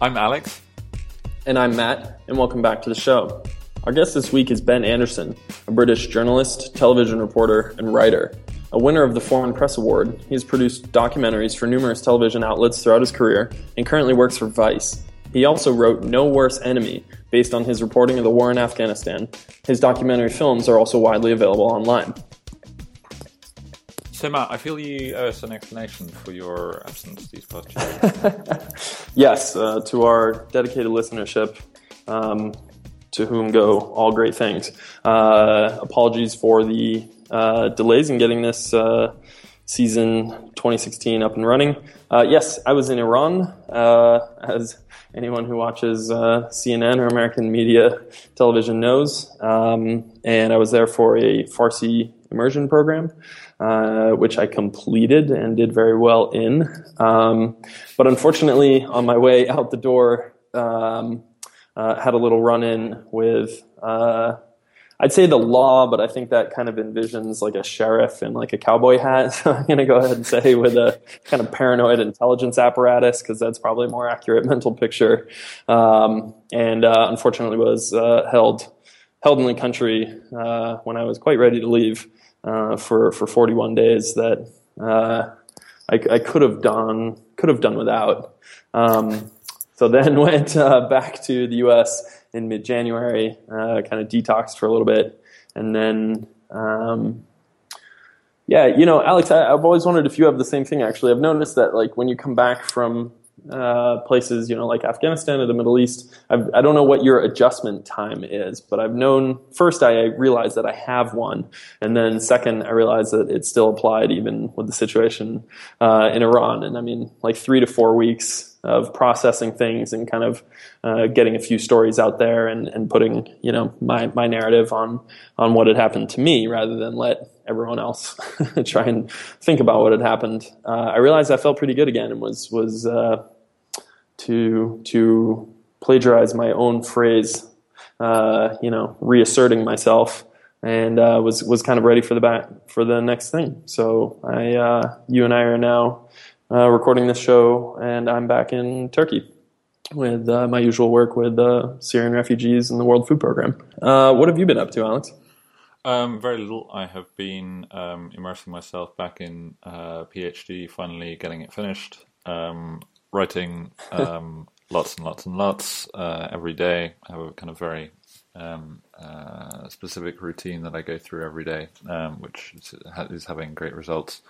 I'm Alex. And I'm Matt, and welcome back to the show. Our guest this week is Ben Anderson, a British journalist, television reporter, and writer. A winner of the Foreign Press Award, he has produced documentaries for numerous television outlets throughout his career and currently works for Vice. He also wrote No Worse Enemy, based on his reporting of the war in Afghanistan. His documentary films are also widely available online. So, Matt, I feel you owe us an explanation for your absence these past years. yes, uh, to our dedicated listenership, um, to whom go all great things. Uh, apologies for the uh, delays in getting this uh, season 2016 up and running. Uh, yes, I was in Iran, uh, as anyone who watches CNN or American media television knows, um, and I was there for a Farsi immersion program. Uh, which I completed and did very well in. Um, but unfortunately, on my way out the door, um, uh, had a little run in with, uh, I'd say the law, but I think that kind of envisions like a sheriff in like a cowboy hat. So I'm going to go ahead and say with a kind of paranoid intelligence apparatus, because that's probably a more accurate mental picture. Um, and uh, unfortunately was uh, held held in the country when I was quite ready to leave uh, for for 41 days that uh, I, I, could have done could have done without. Um, so then went uh, back to the U.S. in mid January, uh, kind of detoxed for a little bit, and then. Um, yeah, you know, Alex, I, I've always wondered if you have the same thing. Actually, I've noticed that like when you come back from uh, places, you know, like Afghanistan or the Middle East. I've, I do not know what your adjustment time is, but I've known first I realized that I have one, and then second I realized that it still applied even with the situation uh, in Iran. And I mean, like three to four weeks of processing things and kind of uh, getting a few stories out there and, and putting you know my my narrative on on what had happened to me rather than let everyone else try and think about what had happened. Uh, I realized I felt pretty good again and was was uh, to to plagiarize my own phrase, uh, you know, reasserting myself, and uh, was was kind of ready for the back for the next thing. So I, uh, you and I are now uh, recording this show, and I'm back in Turkey with uh, my usual work with uh, Syrian refugees and the World Food Program. what have you been up to, Alex? Um, very little. I have been um, immersing myself back in PhD, finally getting it finished. Um, writing um, lots and lots and lots uh, every day. I have a kind of very um, uh, specific routine that I go through every day, um, which is, is, having great results.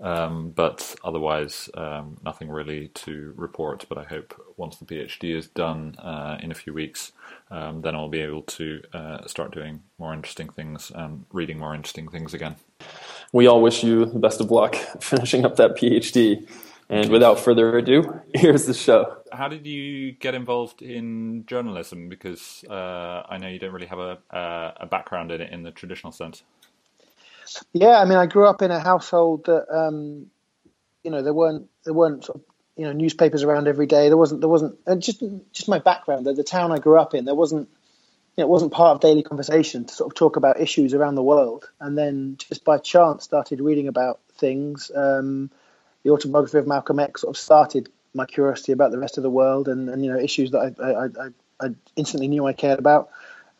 Um, but otherwise, um, nothing really to report. But I hope once the PhD is done uh, in a few weeks, um, then I'll be able to uh, start doing more interesting things and reading more interesting things again. We all wish you the best of luck finishing up that PhD. And without further ado, here's the show. How did you get involved in journalism? Because uh, I know you don't really have a, a background in it in the traditional sense. Yeah, I mean, I grew up in a household that um, you know there weren't there weren't sort of, you know newspapers around every day. There wasn't there wasn't and just just my background. The, the town I grew up in, there wasn't you know, it wasn't part of daily conversation to sort of talk about issues around the world. And then just by chance started reading about things. Um, the autobiography of Malcolm X sort of started my curiosity about the rest of the world and, and you know issues that I, I, I, I instantly knew I cared about.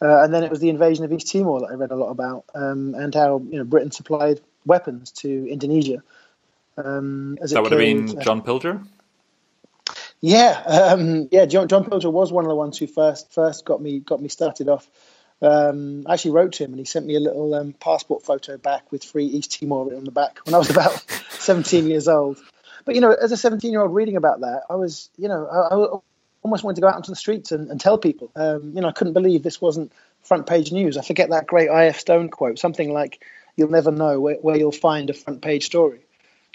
Uh, and then it was the invasion of East Timor that I read a lot about, um, and how you know Britain supplied weapons to Indonesia. Um, as that would have been uh, John Pilger. Yeah, um, yeah. John, John Pilger was one of the ones who first first got me got me started off. Um, I actually wrote to him and he sent me a little um, passport photo back with free East Timor on the back when I was about 17 years old. But, you know, as a 17 year old reading about that, I was, you know, I, I almost wanted to go out onto the streets and, and tell people. Um, you know, I couldn't believe this wasn't front page news. I forget that great I.F. Stone quote, something like, you'll never know where, where you'll find a front page story.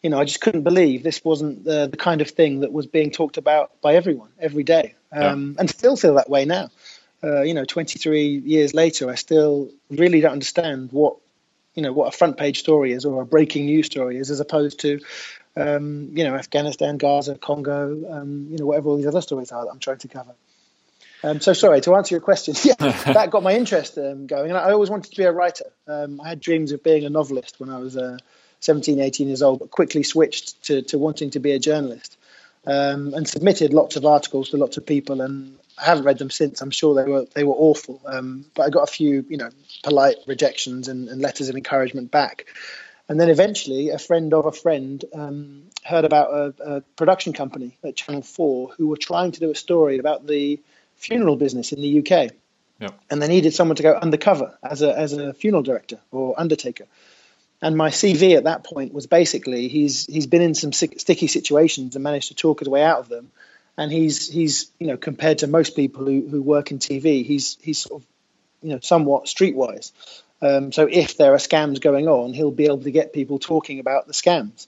You know, I just couldn't believe this wasn't the, the kind of thing that was being talked about by everyone every day. Um, yeah. And still feel that way now uh, you know, 23 years later, I still really don't understand what, you know, what a front page story is or a breaking news story is, as opposed to, um, you know, Afghanistan, Gaza, Congo, um, you know, whatever all these other stories are that I'm trying to cover. Um, so sorry to answer your question. Yeah, that got my interest um, going, and I always wanted to be a writer. Um, I had dreams of being a novelist when I was uh, 17, 18 years old, but quickly switched to, to wanting to be a journalist. um, and submitted lots of articles to lots of people. And I haven't read them since. I'm sure they were they were awful, um, but I got a few you know polite rejections and, and, letters of encouragement back. And then eventually, a friend of a friend um, heard about a, a, production company at Channel Four who were trying to do a story about the funeral business in the UK. Yep. And they needed someone to go undercover as a as a funeral director or undertaker. And my CV at that point was basically he's he's been in some sticky situations and managed to talk his way out of them and he's he's you know compared to most people who, who work in TV, he's he's sort of you know somewhat streetwise. Um, so if there are scams going on, he'll be able to get people talking about the scams.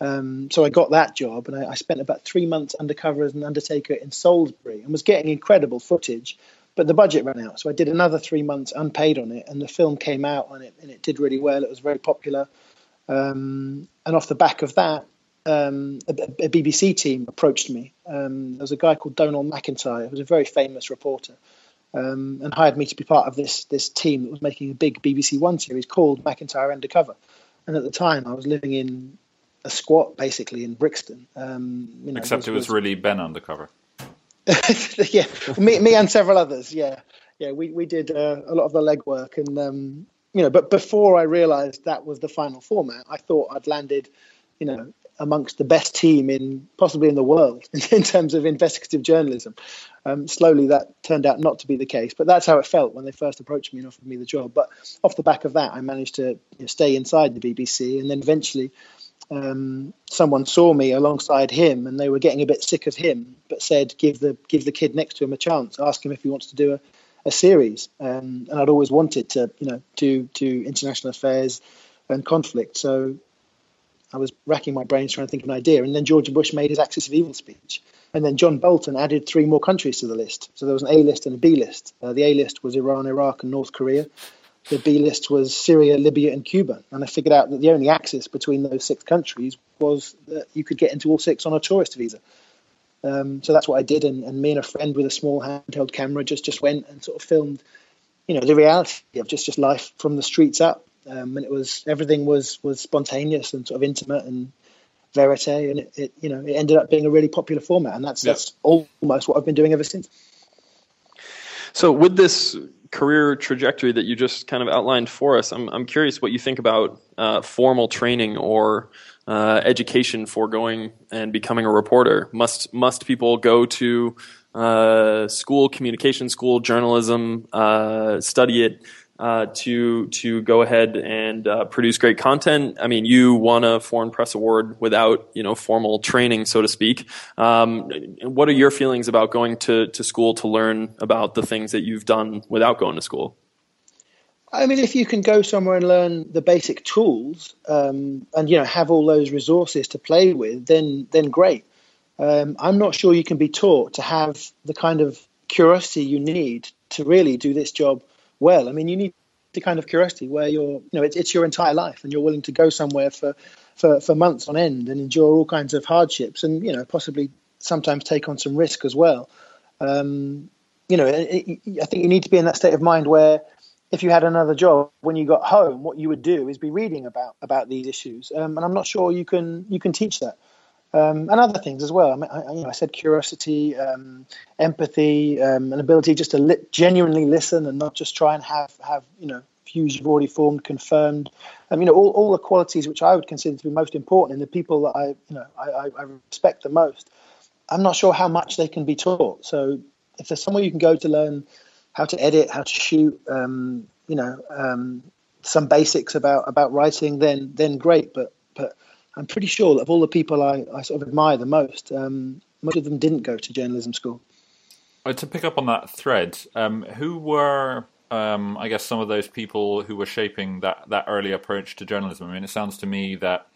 Um, so I got that job, and I, I, spent about three months undercover as an undertaker in Salisbury, and was getting incredible footage. But the budget ran out, so I did another three months unpaid on it, and the film came out, and it and it did really well. It was very popular, um, and off the back of that, um, a, a, BBC team approached me. Um, there was a guy called Donal MacIntyre, who was a very famous reporter, um, and hired me to be part of this this team that was making a big BBC One series called MacIntyre Undercover. And at the time, I was living in a squat, basically in Brixton. Um, you know, Except was, it was, was, really Ben Undercover. yeah, me, me and several others. Yeah, yeah, we we did uh, a lot of the legwork, and um, you know, but before I realised that was the final format, I thought I'd landed, you know, amongst the best team in possibly in the world in, terms of investigative journalism. Um, slowly, that turned out not to be the case, but that's how it felt when they first approached me and offered me the job. But off the back of that, I managed to you know, stay inside the BBC, and then eventually. Um, someone saw me alongside him, and they were getting a bit sick of him, but said, "Give the give the kid next to him a chance. Ask him if he wants to do a, a series." Um, and I'd always wanted to, you know, do do international affairs and conflict. So I was racking my brains trying to think of an idea. And then George Bush made his Axis of Evil speech. And then John Bolton added three more countries to the list. So there was an A list and a B list. Uh, the A list was Iran, Iraq, and North Korea. The B list was Syria, Libya, and Cuba. And I figured out that the only axis between those six countries was that you could get into all six on a tourist visa. Um, so that's what I did. And, and me and a friend with a small handheld camera just, just went and sort of filmed, you know, the reality of just, just life from the streets up um, and it was everything was was spontaneous and sort of intimate and verite, and it, it, you know it ended up being a really popular format, and that's yeah. that's almost what I've been doing ever since. So with this career trajectory that you just kind of outlined for us, I'm I'm curious what you think about uh, formal training or uh, education for going and becoming a reporter. Must must people go to uh, school, communication school, journalism, uh, study it? Uh, to to go ahead and uh, produce great content. I mean, you won a foreign press award without you know formal training, so to speak. Um, what are your feelings about going to to school to learn about the things that you've done without going to school? I mean, if you can go somewhere and learn the basic tools, um, and you know have all those resources to play with, then then great. Um, I'm not sure you can be taught to have the kind of curiosity you need to really do this job well. I mean, you need the kind of curiosity where you're, you know, it's, it's your entire life and you're willing to go somewhere for, for, for months on end and endure all kinds of hardships and, you know, possibly sometimes take on some risk as well. Um, you know, it, it, I think you need to be in that state of mind where if you had another job when you got home, what you would do is be reading about about these issues. Um, and I'm not sure you can you can teach that um, and other things as well. I, mean, I, you know, I said curiosity, um, empathy, um, an ability just to li- genuinely listen and not just try and have have you know views you've already formed confirmed. I mean, all, all the qualities which I would consider to be most important in the people that I you know I, I respect the most. I'm not sure how much they can be taught. So if there's somewhere you can go to learn how to edit, how to shoot, um, you know, um, some basics about about writing, then then great. But but I'm pretty sure that of all the people I, I sort of admire the most, um, most of them didn't go to journalism school. Uh, to pick up on that thread, um, who were, um, I guess, some of those people who were shaping that, that early approach to journalism? I mean, it sounds to me that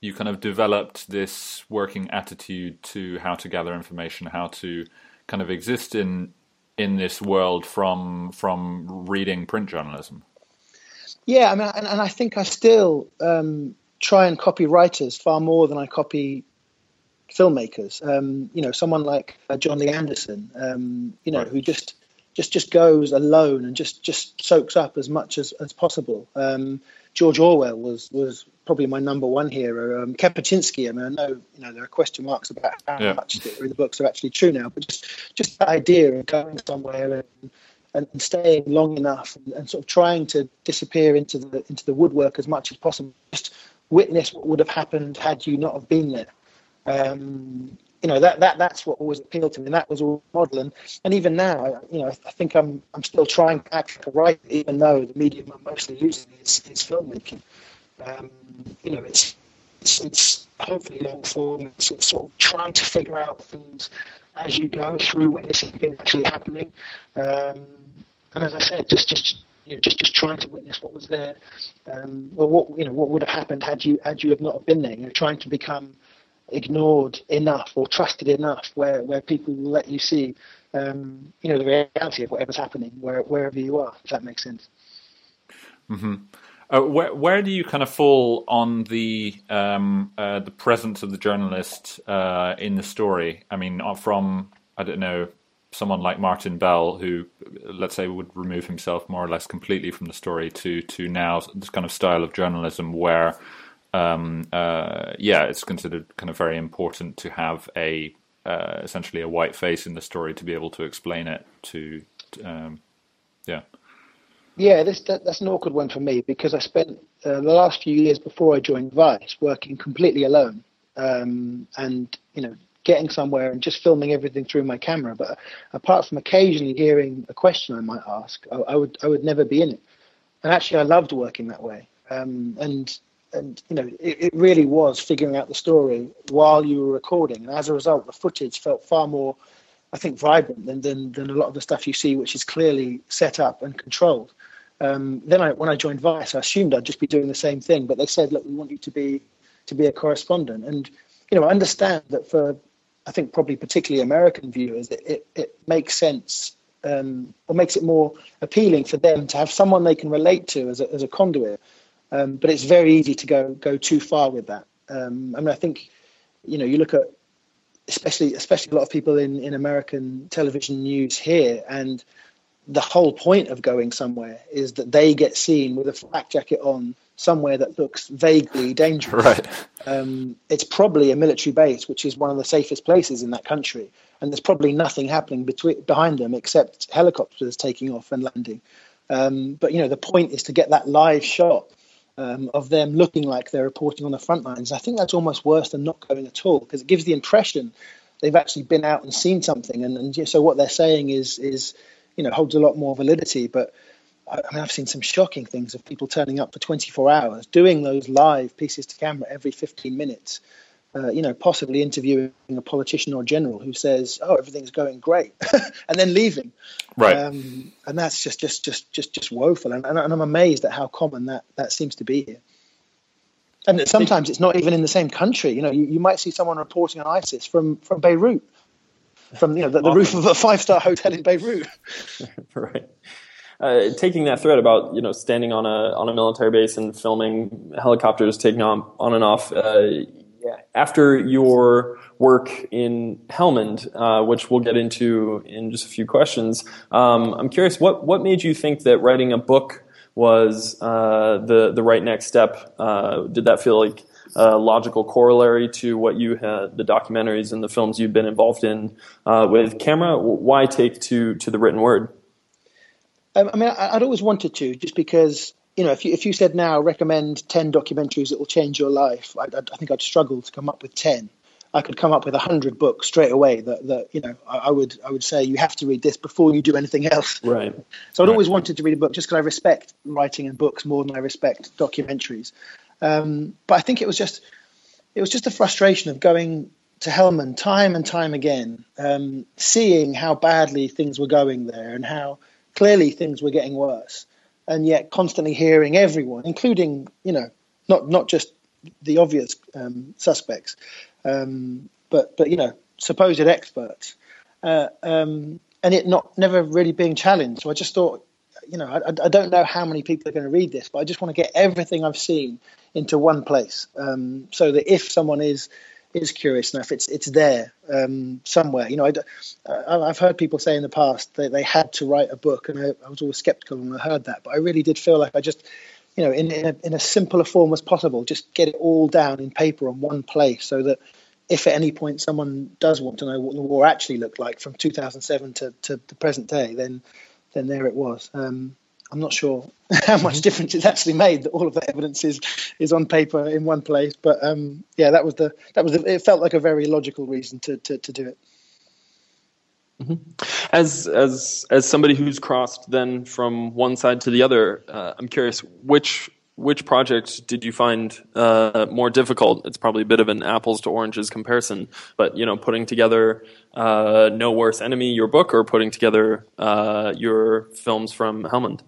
you kind of developed this working attitude to how to gather information, how to kind of exist in in this world from from reading print journalism. Yeah, I mean, and, and I think I still um, try and copy writers far more than I copy filmmakers. Um, you know, someone like uh, Jon Lee Anderson, um, you know, right. who just just just goes alone and just just soaks up as much as as possible. Um, George Orwell was was probably my number one hero. Um, Kapuscinski, I mean, I know you know there are question marks about how yeah. much the books are actually true now, but just just the idea of going somewhere and and staying long enough and, and, sort of trying to disappear into the into the woodwork as much as possible, just witness what would have happened had you not have been there. Um, you know that that that's what always appealed to me. And that was all model, and, and even now, you know, I think I'm I'm still trying to act even though the medium I'm mostly using is, is filmmaking. Um, you know, it's, it's, it's hopefully long form, It's, of, sort of trying to figure out things as you go through has been actually happening. Um, and as I said, just just you know, just just trying to witness what was there, um, or what you know what would have happened had you had you have not been there. You know, trying to become ignored enough or trusted enough where where people will let you see, um, you know, the reality of whatever's happening where, wherever you are. If that makes sense. Mm-hmm. Uh, where where do you kind of fall on the um, uh, the presence of the journalist uh, in the story? I mean, uh, from I don't know someone like Martin Bell, who let's say would remove himself more or less completely from the story, to to now this kind of style of journalism where, um, uh, yeah, it's considered kind of very important to have a uh, essentially a white face in the story to be able to explain it to, um, yeah. Yeah, this, that, that's an awkward one for me because I spent uh, the last few years before I joined Vice working completely alone, um, and you know, getting somewhere and just filming everything through my camera. But apart from occasionally hearing a question I might ask, I, I would I would never be in it. And actually, I loved working that way. Um, and and you know, it, it really was figuring out the story while you were recording, and as a result, the footage felt far more I think, vibrant than, than, than a lot of the stuff you see, which is clearly set up and controlled. Um, then I, when I joined Vice, I assumed I'd just be doing the same thing, but they said, look, we want you to be to be a correspondent. And you know, I understand that for I think probably particularly American viewers, it, it, it makes sense um, or makes it more appealing for them to have someone they can relate to as a, as a conduit. Um, but it's very easy to go go too far with that. Um, I mean, I think you know, you look at especially especially a lot of people in, in American television news here, and the whole point of going somewhere is that they get seen with a flak jacket on somewhere that looks vaguely dangerous. Right. Um, it's probably a military base, which is one of the safest places in that country, and there's probably nothing happening between behind them except helicopters taking off and landing. Um, but you know, the point is to get that live shot um, of them looking like they're reporting on the front lines. I think that's almost worse than not going at all because it gives the impression they've actually been out and seen something, and, and so what they're saying is is you know holds a lot more validity. But I, mean, I've seen some shocking things of people turning up for 24 hours, doing those live pieces to camera every 15 minutes uh, you know, possibly interviewing a politician or general who says, "Oh, everything's going great," and then leaving. Right. Um, and that's just, just, just, just, just woeful. And, and, I'm amazed at how common that that seems to be here. And sometimes it's not even in the same country. You know, you, you might see someone reporting on ISIS from from Beirut, from you know the, the roof of a five star hotel in Beirut. right. Uh, taking that thread about you know standing on a on a military base and filming helicopters taking on on and off. Uh, after your work in Helmand, uh, which we'll get into in just a few questions, um, I'm curious what what made you think that writing a book was uh, the the right next step? Uh, did that feel like a logical corollary to what you had the documentaries and the films you've been involved in uh, with camera? Why take to to the written word? Um, I mean, I'd always wanted to, just because you know, if you if you said now recommend ten documentaries that will change your life, I, I think I'd struggle to come up with ten. I could come up with a hundred books straight away that, that you know I, I, would I would say you have to read this before you do anything else. Right. So I'd right. always wanted to read a book just because I respect writing and books more than I respect documentaries. Um, but I think it was just it was just a frustration of going to Helmand time and time again, um, seeing how badly things were going there and how clearly things were getting worse and yet constantly hearing everyone, including you know not not just the obvious um, suspects, um, but but you know supposed experts, uh, um, and it not never really being challenged. So I just thought, you know, I, I don't know how many people are going to read this, but I just want to get everything I've seen into one place, um, so that if someone is is curious enough, it's it's there um, somewhere. You know, I, have heard people say in the past that they had to write a book, and I, I, was always skeptical when I heard that. But I really did feel like I just you know, in in a, in a simpler form as possible. Just get it all down in paper on one place, so that if at any point someone does want to know what the war actually looked like from 2007 to, to the present day, then then there it was. Um, I'm not sure how much difference it's actually made that all of that evidence is is on paper in one place, but um, yeah, that was the that was the, it felt like a very logical reason to to, to do it. Mm-hmm. As as as somebody who's crossed then from one side to the other, uh, I'm curious which which project did you find uh, more difficult? It's probably a bit of an apples to oranges comparison, but you know, putting together uh, No Worse Enemy, your book, or putting together uh, your films from Helmand.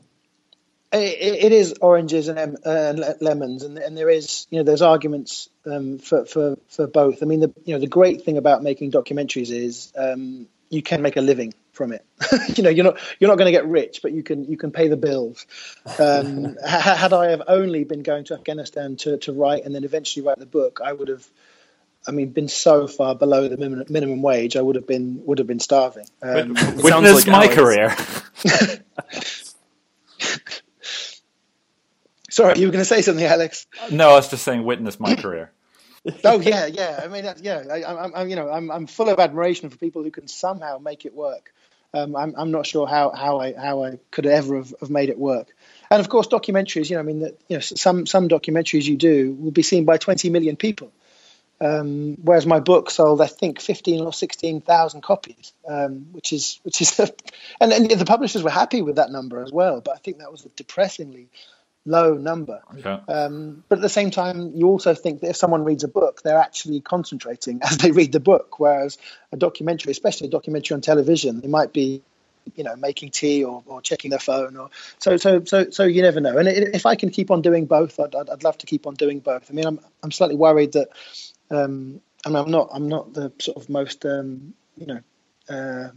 It, it is oranges and uh, lemons, and, and there is you know there's arguments um, for, for for both. I mean, the you know the great thing about making documentaries is um, you can make a living from it. you know, you're not you're not going to get rich, but you can you can pay the bills. Um, had I have only been going to Afghanistan to, to write and then eventually write the book, I would have, I mean, been so far below the minimum, minimum wage, I would have been would have been starving. Um, Witness like my Alex. career. Sorry, you were going to say something, Alex? No, I was just saying, witness my career. oh yeah, yeah. I mean, yeah. I, am you know, I'm, I'm full of admiration for people who can somehow make it work. Um, I'm, I'm not sure how, how I how I could ever have, have made it work. And of course, documentaries. You know, I mean, that you know, some some documentaries you do will be seen by 20 million people, um, whereas my book sold, I think, 15 or 16,000 copies, um, which is which is, and, and the publishers were happy with that number as well. But I think that was a depressingly low number. Yeah. Um, but at the same time, you also think that if someone reads a book, they're actually concentrating as they read the book. Whereas a documentary, especially a documentary on television, they might be, you know, making tea or, or checking their phone, or so so so so. You never know. And if I can keep on doing both, I'd, I'd, I'd love to keep on doing both. I mean, I'm I'm slightly worried that. Um, I mean, I'm not. I'm not the sort of most, um, you know, uh,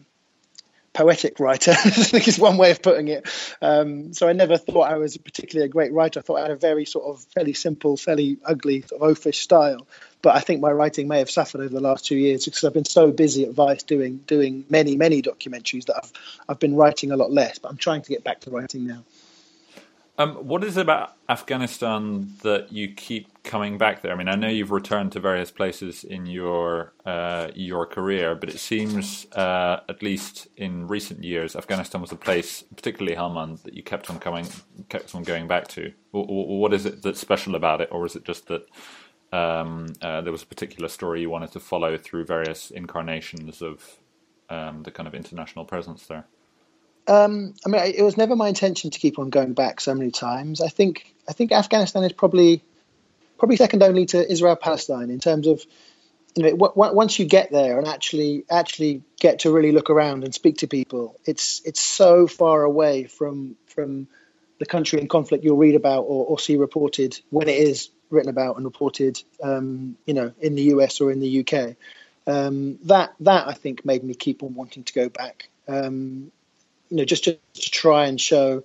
poetic writer, I think is one way of putting it. Um, so I never thought I was particularly a great writer. I thought I had a very sort of fairly simple, fairly ugly, sort of oafish style. But I think my writing may have suffered over the last two years because I've been so busy at Vice doing doing many many documentaries that I've I've been writing a lot less. But I'm trying to get back to writing now. Um, what is it about Afghanistan that you keep coming back there? I mean, I know you've returned to various places in your uh, your career, but it seems, uh, at least in recent years, Afghanistan was a place, particularly Helmand, that you kept on coming, kept on going back to. What is it that's special about it, or is it just that um, uh, there was a particular story you wanted to follow through various incarnations of um, the kind of international presence there? Um, I mean, it was never my intention to keep on going back so many times. I think I think Afghanistan is probably probably second only to Israel Palestine in terms of you know w- once you get there and actually actually get to really look around and speak to people, it's it's so far away from from the country in conflict you'll read about or, or see reported when it is written about and reported, um, you know, in the US or in the UK. Um, that that I think made me keep on wanting to go back. Um, you know, just to, to try and show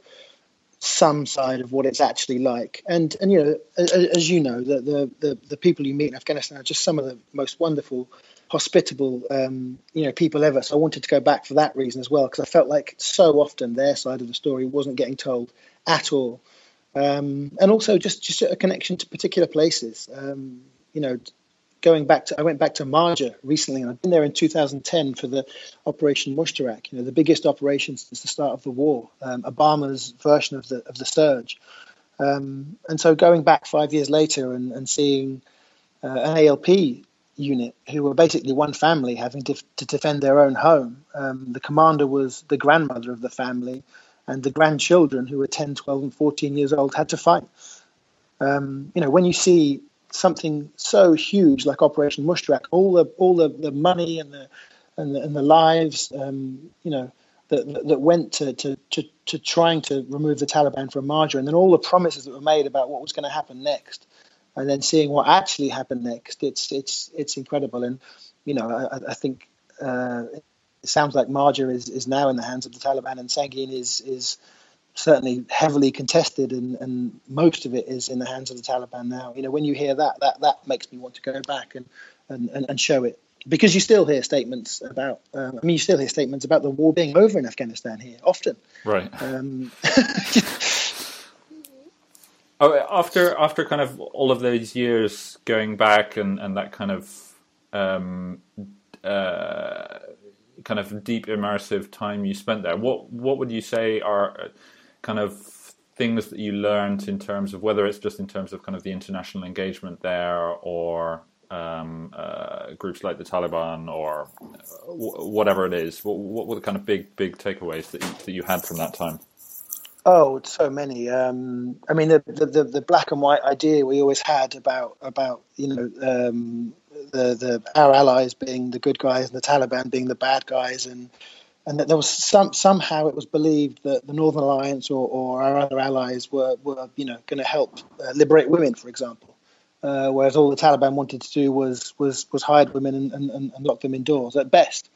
some side of what it's actually like. And and you know, as, as you know, the, the, the the people you meet in Afghanistan are just some of the most wonderful, hospitable, um, you know, people ever. So I wanted to go back for that reason as well, because I felt like so often their side of the story wasn't getting told at all. Um, and also just just a connection to particular places. Um, you know, going back to, I went back to Marja recently, and I've been there in 2010 for the Operation Mushtarak, you know, the biggest operation since the start of the war, um, Obama's version of the of the surge. Um, and so going back five years later and, and seeing uh, an ALP unit who were basically one family having to, to defend their own home. Um, the commander was the grandmother of the family, and the grandchildren who were 10, 12, and 14 years old had to fight. Um, you know, when you see something so huge like Operation Mushtarak, all the all the, the money and the and the, and the lives, um, you know, that that went to, to, to to trying to remove the Taliban from Marja, and then all the promises that were made about what was going to happen next, and then seeing what actually happened next, it's it's it's incredible. And you know, I, I think uh, it sounds like Marja is, is now in the hands of the Taliban, and Sangin is is certainly heavily contested, and, and most of it is in the hands of the Taliban now. You know, when you hear that, that that makes me want to go back and and, and, show it because you still hear statements about. Um, I mean, you still hear statements about the war being over in Afghanistan here often. Right. Um, Oh, after after kind of all of those years going back and, and that kind of um, uh, kind of deep immersive time you spent there, what what would you say are kind of things that you learned in terms of whether it's just in terms of kind of the international engagement there or um, uh, groups like the Taliban or w- whatever it is? What, what were the kind of big big takeaways that you, that you had from that time? Oh, so many. Um, I mean, the, the, the black and white idea we always had about about you know um, the the our allies being the good guys and the Taliban being the bad guys, and and that there was some somehow it was believed that the Northern Alliance or, or our other allies were were you know going to help uh, liberate women, for example. Uh, whereas all the Taliban wanted to do was was was hide women and, and, and lock them indoors at best.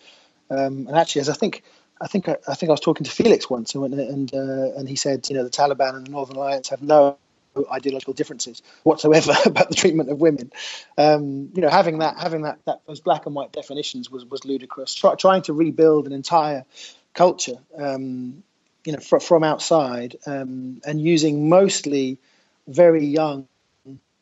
Um, and actually, as I think I think I, I, think I was talking to Felix once, and and, uh, and he said, you know, the Taliban and the Northern Alliance have no ideological differences whatsoever about the treatment of women. Um, you know, having that having that, that those black and white definitions was was ludicrous. Try, trying to rebuild an entire culture, um, you know, fr- from outside, um, and using mostly very young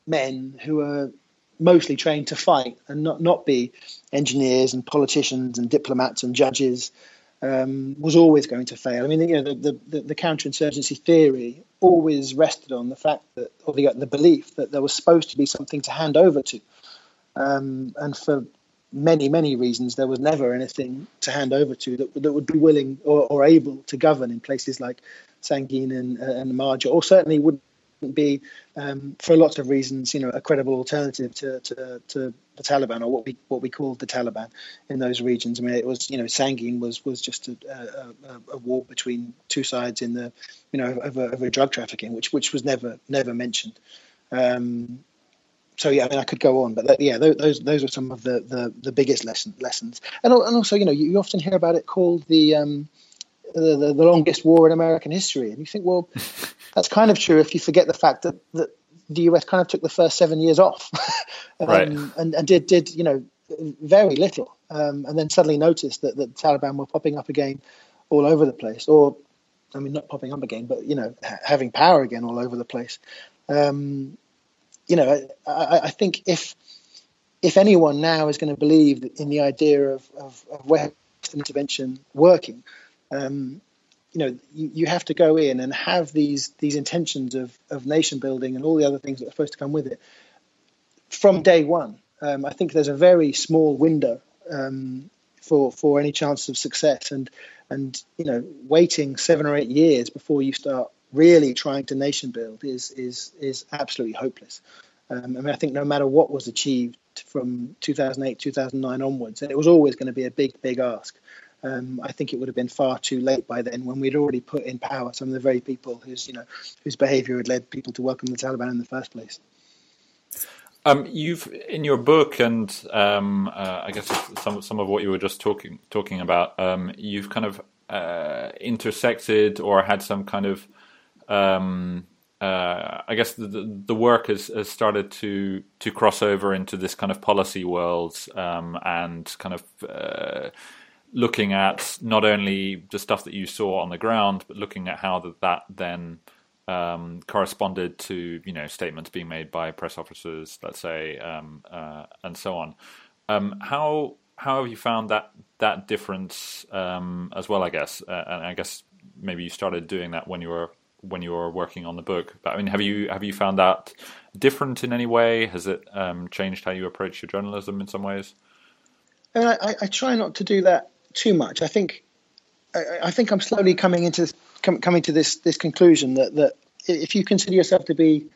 men who are mostly trained to fight and not not be engineers and politicians and diplomats and judges um, was always going to fail. I mean, you know, the, the, the counterinsurgency theory always rested on the fact that, or the, the belief that there was supposed to be something to hand over to. Um, and for many, many reasons, there was never anything to hand over to that, that would be willing or, or able to govern in places like Sangin and, and Marja, or certainly would be, um, for lots of reasons, you know, a credible alternative to, to, to the Taliban or what we what we called the Taliban in those regions. I mean, it was you know Sangin was was just a, a, a war between two sides in the you know over, over drug trafficking, which which was never never mentioned. Um, so yeah, I mean, I could go on, but that, yeah, those those are some of the the, the biggest lesson, lessons, and and also you know you, you often hear about it called the um, the, the, the longest war in American history, and you think, well, that's kind of true if you forget the fact that that the US kind of took the first seven years off, um, right. and, and did did you know very little, um, and then suddenly noticed that, that the Taliban were popping up again all over the place, or I mean not popping up again, but you know ha- having power again all over the place. Um, you know, I, I, think if if anyone now is going to believe in the idea of, of, of Western intervention working, um, you know you, you have to go in and have these these intentions of, of nation building and all the other things that are supposed to come with it from day one. Um, I think there's a very small window um, for for any chance of success, and and you know waiting seven or eight years before you start really trying to nation build is is is absolutely hopeless. Um, I mean, I think no matter what was achieved from 2008, 2009 onwards, it was always going to be a big, big ask um, I think it would have been far too late by then when we'd already put in power some of the very people whose you know whose behaviour had led people to welcome the Taliban in the first place. Um, you've in your book, and um, uh, I guess some some of what you were just talking talking about, um, you've kind of uh, intersected or had some kind of um, uh, I guess the, the work has, has, started to to cross over into this kind of policy world um, and kind of uh, looking at not only the stuff that you saw on the ground, but looking at how that, that then um, corresponded to you know statements being made by press officers, let's say, um, uh, and so on. Um, how how have you found that that difference um, as well? I guess, uh, and I guess maybe you started doing that when you were when you were working on the book. But I mean, have you have you found that different in any way? Has it um, changed how you approach your journalism in some ways? I, I, I try not to do that too much. I think I, I think I'm slowly coming into com, coming to this this conclusion that that if you consider yourself to be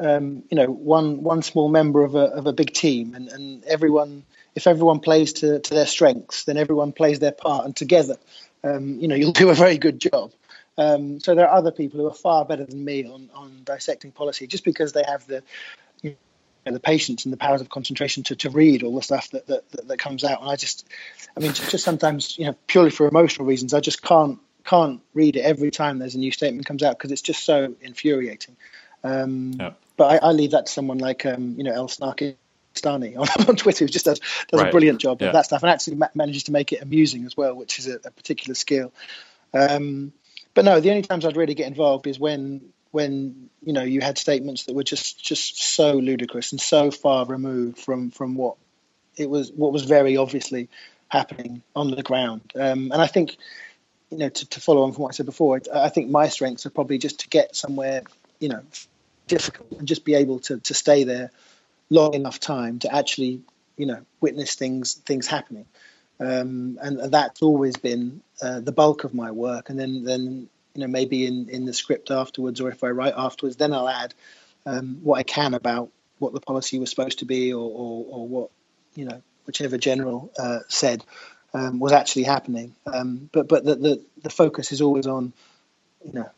um, you know one one small member of a of a big team and, and everyone if everyone plays to, to their strengths then everyone plays their part and together um, you know you'll do a very good job um, so there are other people who are far better than me on, on dissecting policy just because they have the the patience and the powers of concentration to, to read all the stuff that, that, that, that comes out. And I just, I mean, just, just sometimes, you know, purely for emotional reasons, I just can't can't read it every time there's a new statement comes out because it's just so infuriating. Um, yeah. But I, I, leave that to someone like, um, you know, El Snarky Stani on, on Twitter, who just does, does right. a brilliant job yeah. of that stuff and actually ma- manages to make it amusing as well, which is a, a particular skill. Um, but no, the only times I'd really get involved is when when you know you had statements that were just just so ludicrous and so far removed from from what it was what was very obviously happening on the ground. Um, and I think you know to, to follow on from what I said before, I think my strengths are probably just to get somewhere you know difficult and just be able to to stay there long enough time to actually you know witness things things happening. Um, and that's always been uh, the bulk of my work. And then, then you know, maybe in, in the script afterwards, or if I write afterwards, then I'll add um, what I can about what the policy was supposed to be, or, or, or what you know, whichever general uh, said um, was actually happening. Um, but but the, the, the focus is always on you know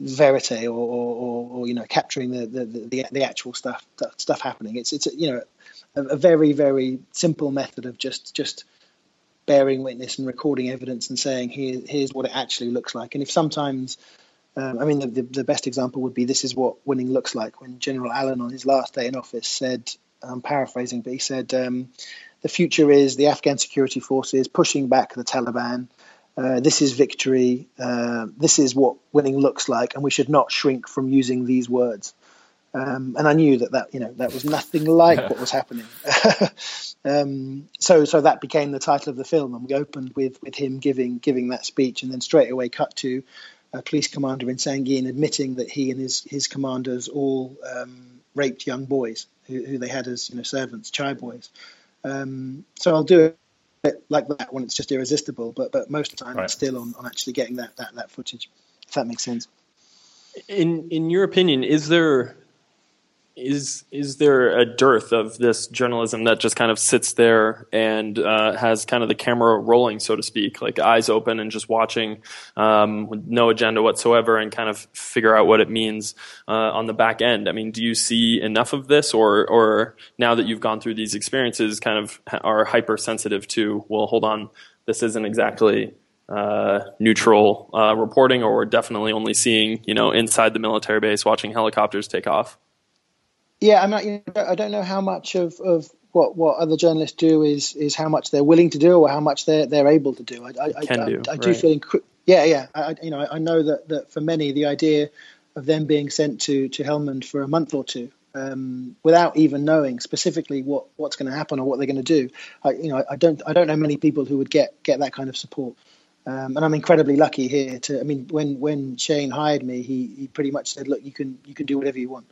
verite or, or, or, you know capturing the, the, the, the actual stuff stuff happening. It's it's you know a, a, very very simple method of just just bearing witness and recording evidence and saying here here's what it actually looks like. And if sometimes um, I mean the, the, the best example would be this is what winning looks like when General Allen on his last day in office said I'm paraphrasing but he said um, the future is the Afghan security forces pushing back the Taliban uh, this is victory. Uh, this is what winning looks like, and we should not shrink from using these words. Um, and I knew that that you know that was nothing like what was happening. um, so so that became the title of the film, and we opened with with him giving giving that speech, and then straight away cut to a police commander in Sangin admitting that he and his his commanders all um, raped young boys who, who, they had as you know servants, child boys. Um, so I'll do it like that when it's just irresistible. But but most of the time, right. it's still on, on actually getting that, that that footage. If that makes sense. In in your opinion, is there is is there a dearth of this journalism that just kind of sits there and uh, has kind of the camera rolling, so to speak, like eyes open and just watching um, with no agenda whatsoever, and kind of figure out what it means uh, on the back end? I mean, do you see enough of this, or or now that you've gone through these experiences, kind of are hypersensitive to? Well, hold on, this isn't exactly uh, neutral uh, reporting, or we're definitely only seeing you know inside the military base watching helicopters take off. Yeah, I'm not. You know, I don't know how much of, of what what other journalists do is is how much they're willing to do or how much they're they're able to do. I I, Can I, do, I, I do feel inc- yeah yeah. I, you know I know that that for many the idea of them being sent to to Helmand for a month or two um, without even knowing specifically what what's going to happen or what they're going to do. I, you know I don't I don't know many people who would get get that kind of support. Um, and I'm incredibly lucky here to. I mean, when when Shane hired me, he, he pretty much said, "Look, you can you can do whatever you want."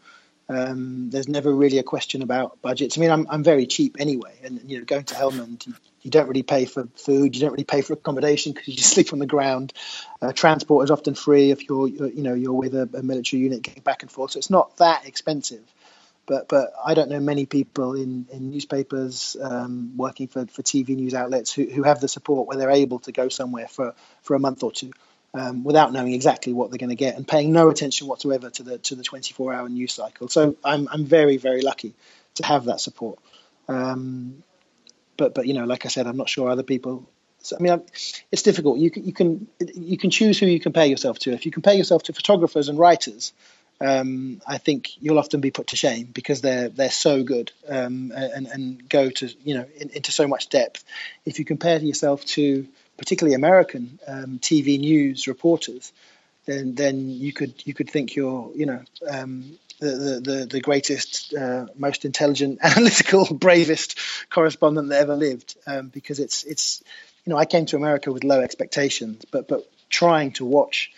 Um, there's never really a question about budgets. I mean, I'm, I'm very cheap anyway, and you know, going to Helmand, you, don't really pay for food, you don't really pay for accommodation because you just sleep on the ground. Uh, transport is often free if you're, you know, you're with a, a, military unit getting back and forth, so it's not that expensive. But but I don't know many people in, in newspapers um, working for, for TV news outlets who, who have the support where they're able to go somewhere for, for a month or two um, without knowing exactly what they're going to get and paying no attention whatsoever to the to the 24 hour news cycle. So I'm I'm very very lucky to have that support. Um, but but you know, like I said, I'm not sure other people. So, I mean, it's difficult. You can you can you can choose who you compare yourself to. If you compare yourself to photographers and writers, um, I think you'll often be put to shame because they're they're so good um, and and go to you know in, into so much depth. If you compare yourself to particularly American um, TV news reporters, then then you could you could think you're you know um, the, the the greatest, uh, most intelligent, analytical, bravest correspondent that ever lived um, because it's it's you know I came to America with low expectations, but but trying to watch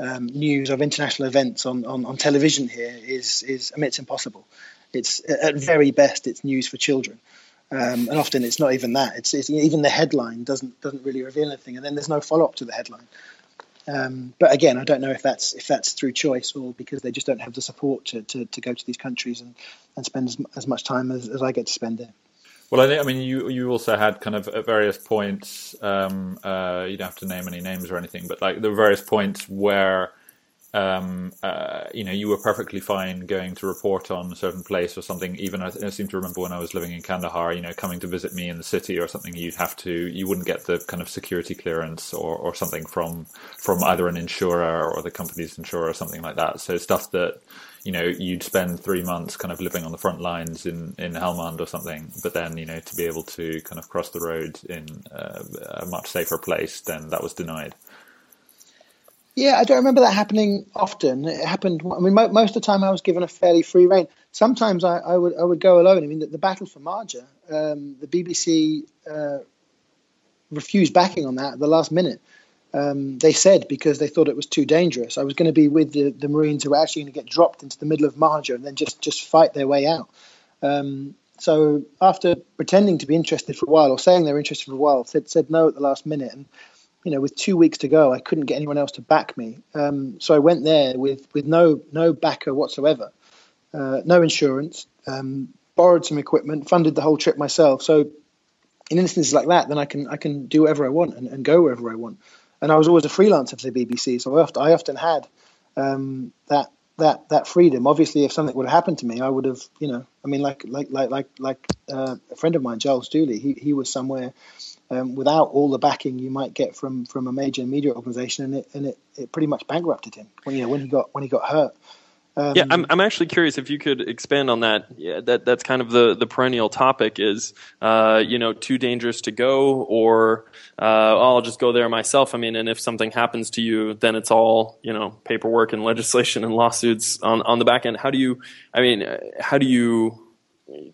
um, news of international events on, on, on television here is is I mean it's impossible. It's at very best it's news for children. Um, and often it's not even that. It's, it's, even the headline doesn't doesn't really reveal anything, and then there's no follow up to the headline. Um, but again, I don't know if that's if that's through choice or because they just don't have the support to, to, to go to these countries and, and spend as, as much time as, as I get to spend there. Well, I, think, I mean, you you also had kind of at various points. Um, uh, you don't have to name any names or anything, but like there were various points where um, uh, you know, you were perfectly fine going to report on a certain place or something. Even I, I, seem to remember when I was living in Kandahar, you know, coming to visit me in the city or something, you'd have to, you wouldn't get the kind of security clearance or, or something from from either an insurer or the company's insurer or something like that. So stuff that you know you'd spend three months kind of living on the front lines in in Helmand or something, but then you know to be able to kind of cross the road in uh, a much safer place, then that was denied. Yeah, I don't remember that happening often. It happened. I mean, mo- most of the time I was given a fairly free rein. Sometimes I, I would I would go alone. I mean, the, the battle for Marja, um, the BBC uh, refused backing on that at the last minute. Um, they said because they thought it was too dangerous. I was going to be with the, the Marines who were actually going to get dropped into the middle of Marja and then just just fight their way out. Um, so after pretending to be interested for a while or saying they were interested for a while, said said no at the last minute and you know, with two weeks to go, I couldn't get anyone else to back me. Um, so I went there with, with no no backer whatsoever, uh, no insurance, um, borrowed some equipment, funded the whole trip myself. So in instances like that, then I can I can do whatever I want and, and go wherever I want. And I was always a freelancer for the BBC, so I often, I often had um, that that that freedom. Obviously, if something would have happened to me, I would have, you know, I mean, like like like like like uh, a friend of mine, Giles Duley, he he was somewhere um, without all the backing you might get from from a major media organization, and it and it, it pretty much bankrupted him when you know when he got when he got hurt. Um, yeah, I'm I'm actually curious if you could expand on that. Yeah, that that's kind of the the perennial topic is, uh, you know, too dangerous to go, or uh, I'll just go there myself. I mean, and if something happens to you, then it's all you know, paperwork and legislation and lawsuits on on the back end. How do you? I mean, how do you?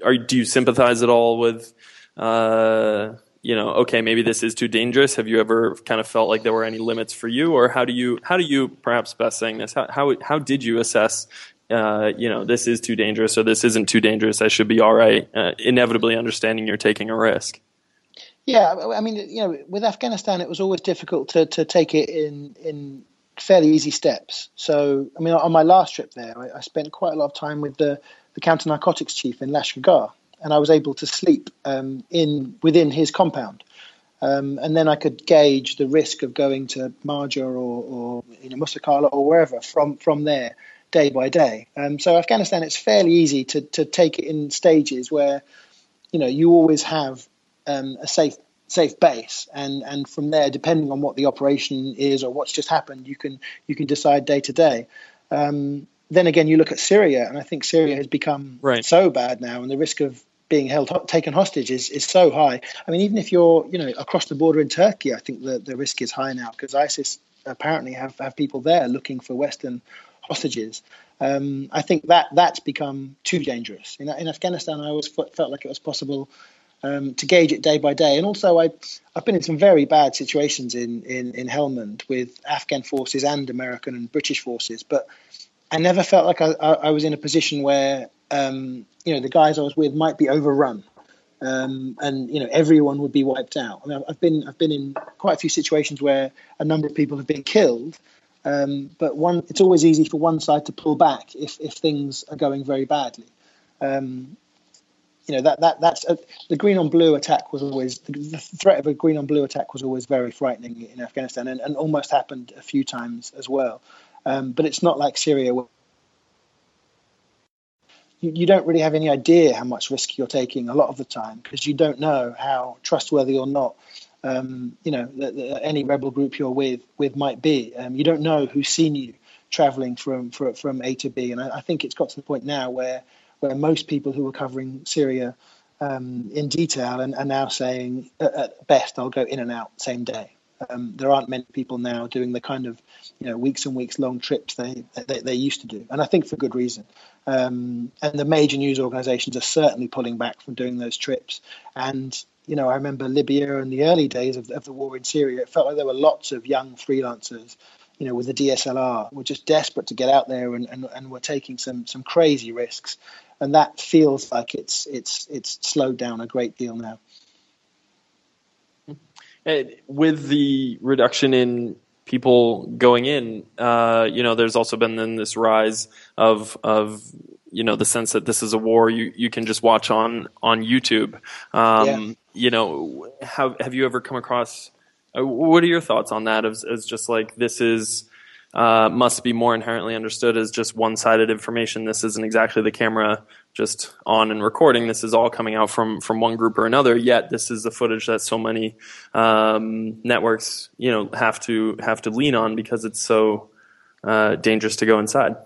Are do you sympathize at all with? Uh, you know, okay, maybe this is too dangerous? Have you ever kind of felt like there were any limits for you, or how do you how do you perhaps best saying this? How how, how did you assess? Uh, you know, this is too dangerous, or this isn't too dangerous. I should be all right. Uh, inevitably, understanding you're taking a risk. Yeah, I mean, you know, with Afghanistan, it was always difficult to to take it in in fairly easy steps. So, I mean, on my last trip there, I, I spent quite a lot of time with the the counter narcotics chief in Lashkar and I was able to sleep um, in within his compound. Um, and then I could gauge the risk of going to Marja or, or you know, Musa Qala or wherever from from there day by day. Um, so Afghanistan, it's fairly easy to to take it in stages where you know you always have um, a safe safe base, and and from there, depending on what the operation is or what's just happened, you can you can decide day to day. Um, then again, you look at Syria, and I think Syria has become right. so bad now, and the risk of being held taken hostage is, is so high. I mean, even if you're you know across the border in Turkey, I think the, the risk is high now because ISIS apparently have, have people there looking for Western hostages. Um, I think that that's become too dangerous. In, in Afghanistan, I always felt like it was possible um, to gauge it day by day. And also, I, I've been in some very bad situations in, in, in Helmand with Afghan forces and American and British forces, but I never felt like I, I, was in a position where um, you know the guys I was with might be overrun, um, and you know everyone would be wiped out. I mean, I've been I've been in quite a few situations where a number of people have been killed, um, but one it's always easy for one side to pull back if if things are going very badly. Um, you know that that that's uh, the green on blue attack was always the, the, threat of a green on blue attack was always very frightening in Afghanistan and, and almost happened a few times as well. Um, but it's not like Syria you, you don't really have any idea how much risk you're taking a lot of the time because you don't know how trustworthy or not um, you know the, the, any rebel group you're with with might be. Um, you don't know who's seen you traveling from from, from A to B, and I, I, think it's got to the point now where where most people who were covering Syria um, in detail and are now saying at best I'll go in and out same day. Um, there aren't many people now doing the kind of you know weeks and weeks long trips they, they, they used to do, and I think for good reason. Um, and the major news organisations are certainly pulling back from doing those trips. And you know, I remember Libya in the early days of, of the war in Syria. It felt like there were lots of young freelancers, you know, with the DSLR, were just desperate to get out there and, and, and were taking some some crazy risks. And that feels like it's it's it's slowed down a great deal now. With the reduction in people going in, uh, you know, there's also been then this rise of of you know the sense that this is a war you you can just watch on on YouTube. Um, yeah. You know, have have you ever come across? Uh, what are your thoughts on that? As, as just like this is uh, must be more inherently understood as just one sided information. This isn't exactly the camera just on and recording. This is all coming out from from one group or another. Yet this is the footage that so many um, networks, you know, have to have to lean on because it's so uh, dangerous to go inside.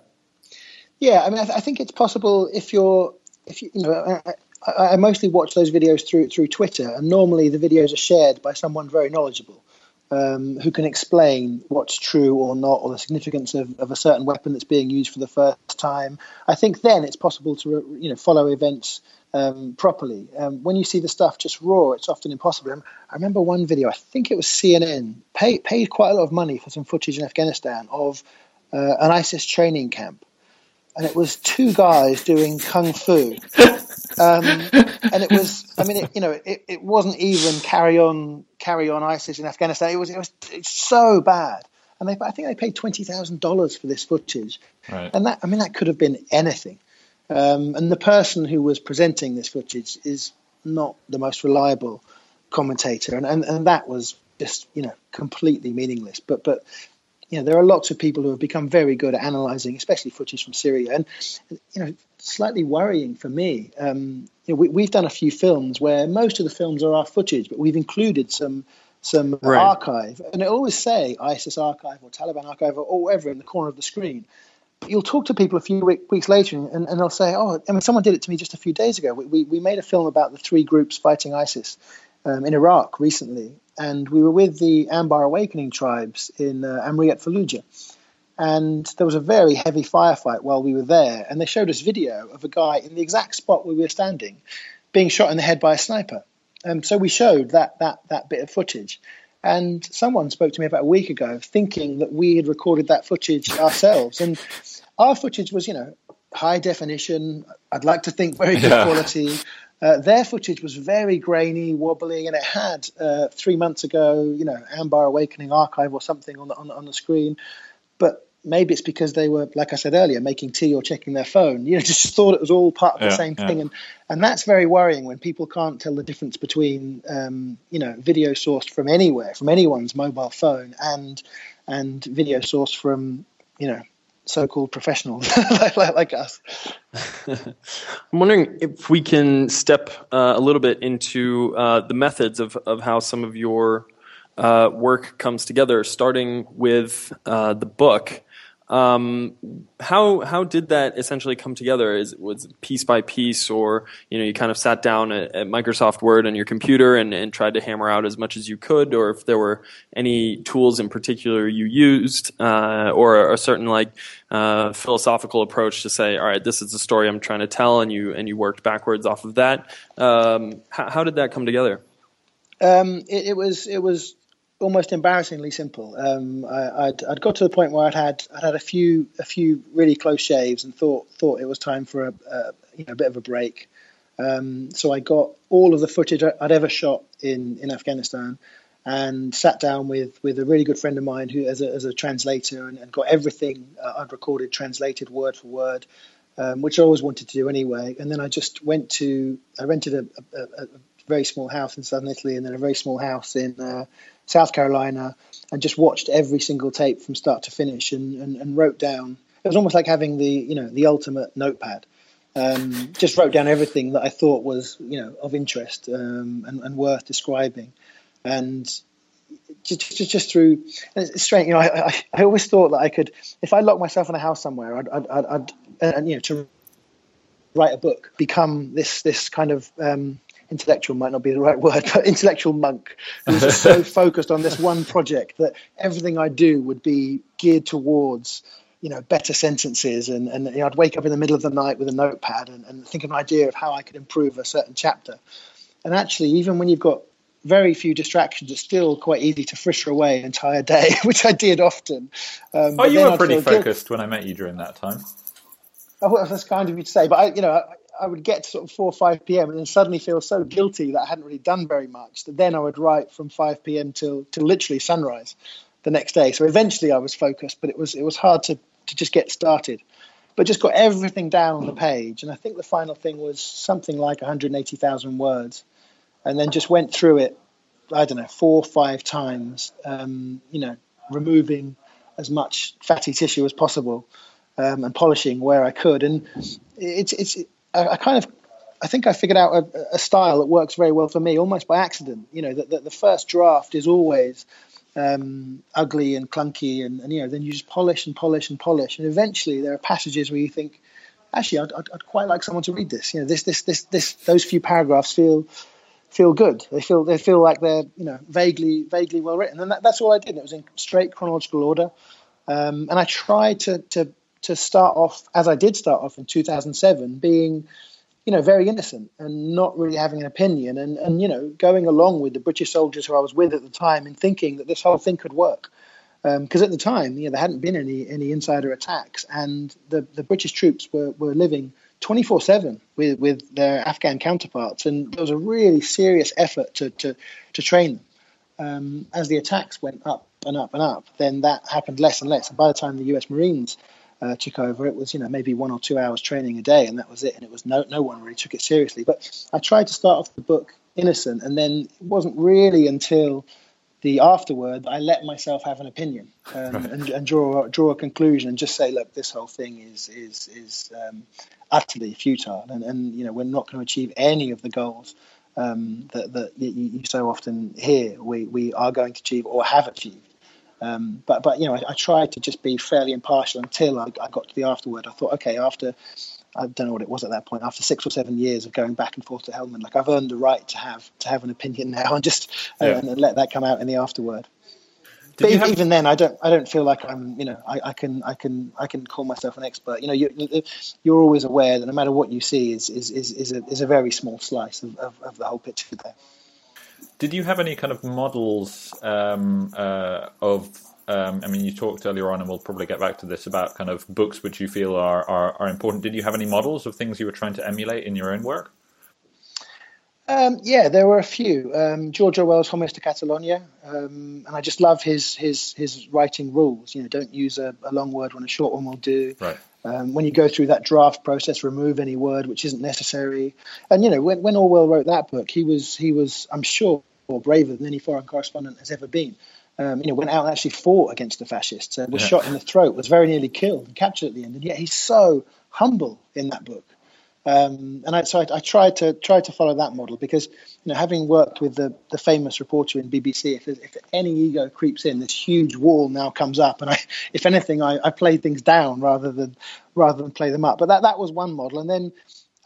Yeah, I mean, I, th- I, think it's possible if you're if you, you know. I, I, mostly watch those videos through through Twitter, and normally the videos are shared by someone very knowledgeable. Um, who can explain what's true or not, or the significance of, of a certain weapon that's being used for the first time. I think then it's possible to you know follow events um, properly. Um, when you see the stuff just raw, it's often impossible. I remember one video, I think it was CNN, paid, paid quite a lot of money for some footage in Afghanistan of uh, an ISIS training camp. And it was two guys doing kung fu. Um, and it was, I mean, it, you know, it, it wasn't even carry on, carry on ISIS in Afghanistan. It was, it was it's so bad. And they, I think they paid twenty thousand dollars for this footage, right. and that, I mean, that could have been anything. Um, and the person who was presenting this footage is not the most reliable commentator, and, and, and that was just you know completely meaningless. But but you know there are lots of people who have become very good at analysing, especially footage from Syria, and you know slightly worrying for me. Um, you know, we, we've done a few films where most of the films are our footage, but we've included some some right. archive, and it always say ISIS archive or Taliban archive or whatever in the corner of the screen you'll talk to people a few weeks later and, and they'll say, oh, I mean, someone did it to me just a few days ago. We, we made a film about the three groups fighting ISIS um, in Iraq recently, and we were with the Anbar Awakening tribes in uh, Amriyat Fallujah. And there was a very heavy firefight while we were there, and they showed us video of a guy in the exact spot where we were standing being shot in the head by a sniper. Um, so we showed that, that, that bit of footage. And someone spoke to me about a week ago thinking that we had recorded that footage ourselves. And our footage was, you know, high definition. I'd like to think very good yeah. quality. Uh, their footage was very grainy, wobbly, and it had uh, three months ago, you know, Anbar Awakening archive or something on the, on the, on the screen. But maybe it's because they were, like I said earlier, making tea or checking their phone. You know, just thought it was all part of the yeah, same yeah. thing, and and that's very worrying when people can't tell the difference between, um, you know, video sourced from anywhere, from anyone's mobile phone, and and video sourced from, you know, so-called professionals like, like, us. I'm wondering if we can step uh, a little bit into uh, the methods of of how some of your uh, work comes together, starting with uh, the book. Um, how how did that essentially come together? Is was it piece by piece, or you know you kind of sat down at, at Microsoft Word on your computer and, and, tried to hammer out as much as you could, or if there were any tools in particular you used, uh, or a certain like uh, philosophical approach to say, all right, this is the story I'm trying to tell, and you and you worked backwards off of that. Um, how, how, did that come together? Um, it, it was it was almost embarrassingly simple. Um, I, would I'd got to the point where I'd had I'd had a few a few really close shaves and thought thought it was time for a, a you know a bit of a break. Um, so I got all of the footage I'd ever shot in in Afghanistan and sat down with with a really good friend of mine who as a, as a translator and, and got everything uh, I'd recorded translated word for word. Um, which I always wanted to do anyway, and then I just went to I rented a, a, a very small house in southern Italy, and then a very small house in uh, South Carolina and just watched every single tape from start to finish and, and, and wrote down. It was almost like having the you know the ultimate notepad. Um, just wrote down everything that I thought was you know of interest um, and, and, worth describing, and just, just, just through it's strange. You know, I, I, I, always thought that I could if I locked myself in a house somewhere, I'd, I'd, I'd, I'd and you know to write a book, become this this kind of um, intellectual might not be the right word, but intellectual monk who's just so focused on this one project that everything I do would be geared towards, you know, better sentences. And, and you know, I'd wake up in the middle of the night with a notepad and, and think of an idea of how I could improve a certain chapter. And actually, even when you've got very few distractions, it's still quite easy to fritter away an entire day, which I did often. Um, oh, you were pretty focused when I met you during that time. Oh, well, that's kind of you to say, but I, you know, I would get to sort of 4 or 5 p.m. and then suddenly feel so guilty that I hadn't really done very much that then I would write from 5 p.m. till, till literally sunrise the next day. So eventually I was focused, but it was, it was hard to, to just get started. But just got everything down on the page. And I think the final thing was something like 180,000 words. And then just went through it, I don't know, four or five times, um, you know, removing as much fatty tissue as possible. Um, and polishing where I could. And it's it's I, I kind of I think I figured out a, a, style that works very well for me, almost by accident. You know, that the, the, first draft is always um, ugly and clunky, and, and, you know, then you just polish and polish and polish, and eventually there are passages where you think, actually, I'd, I'd, I'd, quite like someone to read this. You know, this, this, this, this, those few paragraphs feel feel good. They feel they feel like they're you know vaguely vaguely well written, and that, that's all I did. It was in straight chronological order, um, and I tried to to to start off as I did start off in 2007, being you know very innocent and not really having an opinion, and and you know going along with the British soldiers who I was with at the time and thinking that this whole thing could work. Because um, at the time, you know, there hadn't been any any insider attacks, and the, the British troops were, were living 24 7 with, with their Afghan counterparts. And there was a really serious effort to, to, to train them. Um, as the attacks went up and up and up, then that happened less and less. And by the time the US Marines uh, took over, it was you know maybe one or two hours training a day, and that was it. And it was no no one really took it seriously. But I tried to start off the book innocent, and then it wasn't really until the afterward that I let myself have an opinion um, right. and, and, draw draw a conclusion and just say, look, this whole thing is is is um, utterly futile, and, and you know we're not going to achieve any of the goals um, that, that you, you, so often hear we, we are going to achieve or have achieved. Um, but but you know I, I, tried to just be fairly impartial until I, I, got to the afterward. I thought, okay, after I don't know what it was at that point. After six or seven years of going back and forth to Helmand, like I've earned the right to have to have an opinion now, and just uh, yeah. and, and let that come out in the afterward but even, have... even, then, I don't I don't feel like I'm you know I, I, can I can I can call myself an expert. You know, you, you're always aware that no matter what you see is is is, is a is a very small slice of, of, of the whole picture there. Did you have any kind of models um, uh, of? Um, I mean, you talked earlier on, and we'll probably get back to this about kind of books which you feel are, are, are important. Did you have any models of things you were trying to emulate in your own work? Um, yeah, there were a few. Um, George Orwell's Homage to Catalonia, um, and I just love his his his writing rules. You know, don't use a, a long word when a short one will do. Right. Um, when you go through that draft process, remove any word which isn't necessary. And you know, when, when Orwell wrote that book, he was he was I'm sure more braver than any foreign correspondent has ever been. Um, you know, went out and actually fought against the fascists, uh, was yeah. shot in the throat, was very nearly killed and captured at the end, and yet he's so humble in that book. Um, and I, so I, I tried to try to follow that model because you know having worked with the, the famous reporter in BBC, if, if any ego creeps in, this huge wall now comes up, and I, if anything, I, I play things down rather than rather than play them up. But that that was one model, and then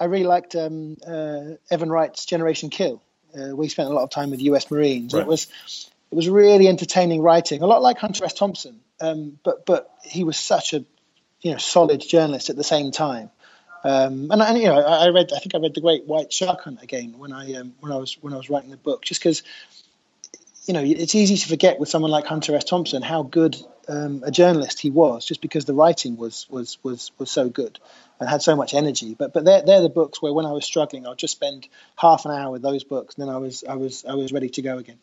I really liked um, uh, Evan Wright's Generation Kill. Uh, we spent a lot of time with U.S. Marines. Right. It was it was really entertaining writing, a lot like Hunter S. Thompson, um, but but he was such a you know solid journalist at the same time. Um, and, and, you know, I, I, read. I think I read the Great White Shark Hunt again when I um, when I was when I was writing the book, just because you know it's easy to forget with someone like Hunter S. Thompson how good um, a journalist he was, just because the writing was was was was so good and had so much energy. But but they're they're the books where when I was struggling, I'd just spend half an hour with those books, and then I was I was I was ready to go again.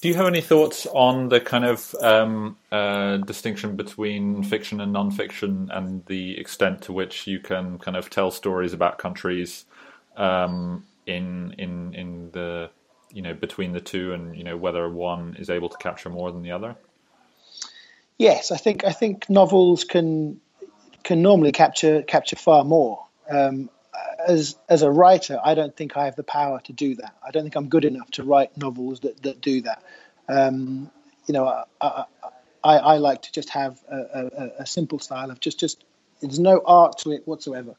Do you have any thoughts on the kind of um, uh, distinction between fiction and non-fiction, and the extent to which you can kind of tell stories about countries um, in in in the you know between the two, and you know whether one is able to capture more than the other? Yes, I think I think novels can can normally capture capture far more. Um, as as a writer, I don't think I have the power to do that. I don't think I'm good enough to write novels that, that do that. Um, you know, I, I, I, I, like to just have a, a, a, simple style of just just there's no art to it whatsoever.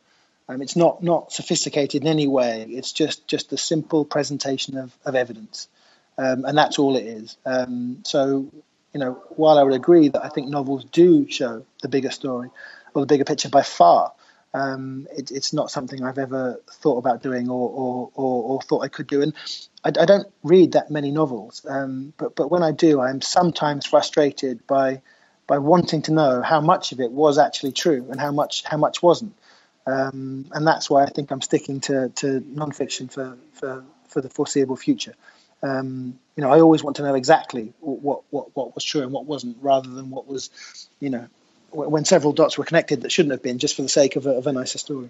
Um, it's not not sophisticated in any way. It's just just the simple presentation of, of evidence, um, and that's all it is. Um, so, you know, while I would agree that I think novels do show the bigger story or the bigger picture by far, um, it, it's not something I've ever thought about doing or, or, or, or thought I could do. And I, I don't read that many novels, um, but, but when I do, I'm sometimes frustrated by, by wanting to know how much of it was actually true and how much, how much wasn't. Um, and that's why I think I'm sticking to, to nonfiction for, for, for the foreseeable future. Um, you know, I always want to know exactly what, what, what was true and what wasn't, rather than what was, you know, when several dots were connected that shouldn't have been, just for the sake of a, of a nicer story.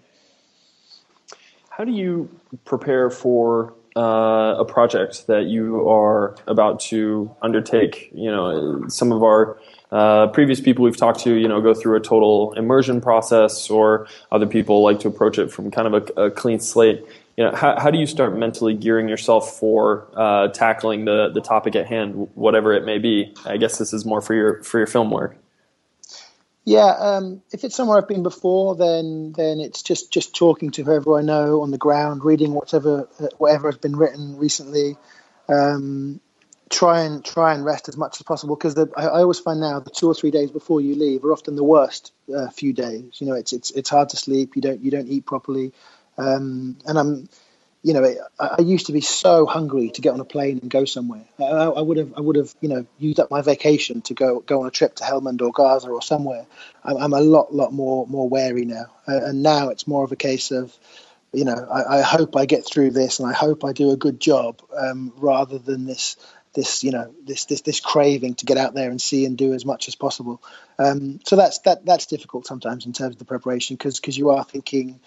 How do you prepare for uh, a project that you are about to undertake? You know, some of our uh, previous people we've talked to, you know, go through a total immersion process, or other people like to approach it from kind of a, a clean slate. You know, how, how do you start mentally gearing yourself for uh, tackling the the topic at hand, whatever it may be? I guess this is more for your for your film work. Yeah, um, if it's somewhere I've been before, then then it's just, just talking to whoever I know on the ground, reading whatever uh, whatever has been written recently. Um, try and try and rest as much as possible because I, I, always find now the two or three days before you leave are often the worst uh, few days. You know, it's it's it's hard to sleep. You don't you don't eat properly, um, and I'm you know, I, I, used to be so hungry to get on a plane and go somewhere. I, I, would have, I would have, you know, used up my vacation to go go on a trip to Helmand or Gaza or somewhere. I'm, I'm a lot, lot more, more wary now, uh, and now it's more of a case of, you know, I, I, hope I get through this and I hope I do a good job, um, rather than this, this, you know, this, this, this craving to get out there and see and do as much as possible. Um, so that's that, that's difficult sometimes in terms of the preparation because because you are thinking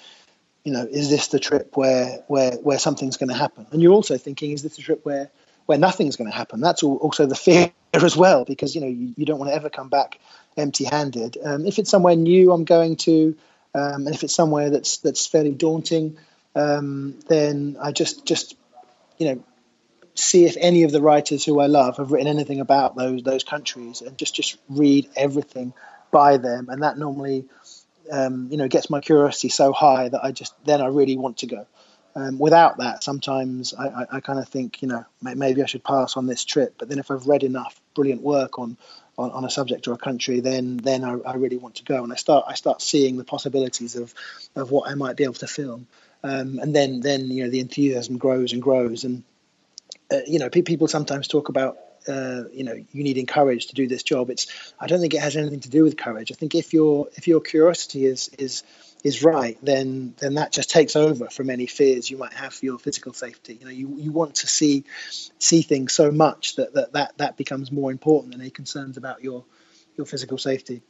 you know, is this the trip where where where something's going to happen? And you're also thinking, is this the trip where where nothing's going to happen? That's also the fear as well, because you know you, you don't want to ever come back empty-handed. Um, if it's somewhere new, I'm going to, um, and if it's somewhere that's that's fairly daunting, um, then I just just you know see if any of the writers who I love have written anything about those those countries, and just just read everything by them, and that normally um, you know gets my curiosity so high that I just then I really want to go. Um, without that, sometimes I, I, I kind of think you know maybe I should pass on this trip. But then if I've read enough brilliant work on on, on a subject or a country, then then I, I, really want to go and I start I start seeing the possibilities of of what I might be able to film. Um, and then then you know the enthusiasm grows and grows and uh, you know people sometimes talk about uh, you know you need courage to do this job. It's I don't think it has anything to do with courage. I think if your if your curiosity is is is right, then then that just takes over from any fears you might have for your physical safety. You know, you, you want to see see things so much that, that that that becomes more important than any concerns about your your physical safety.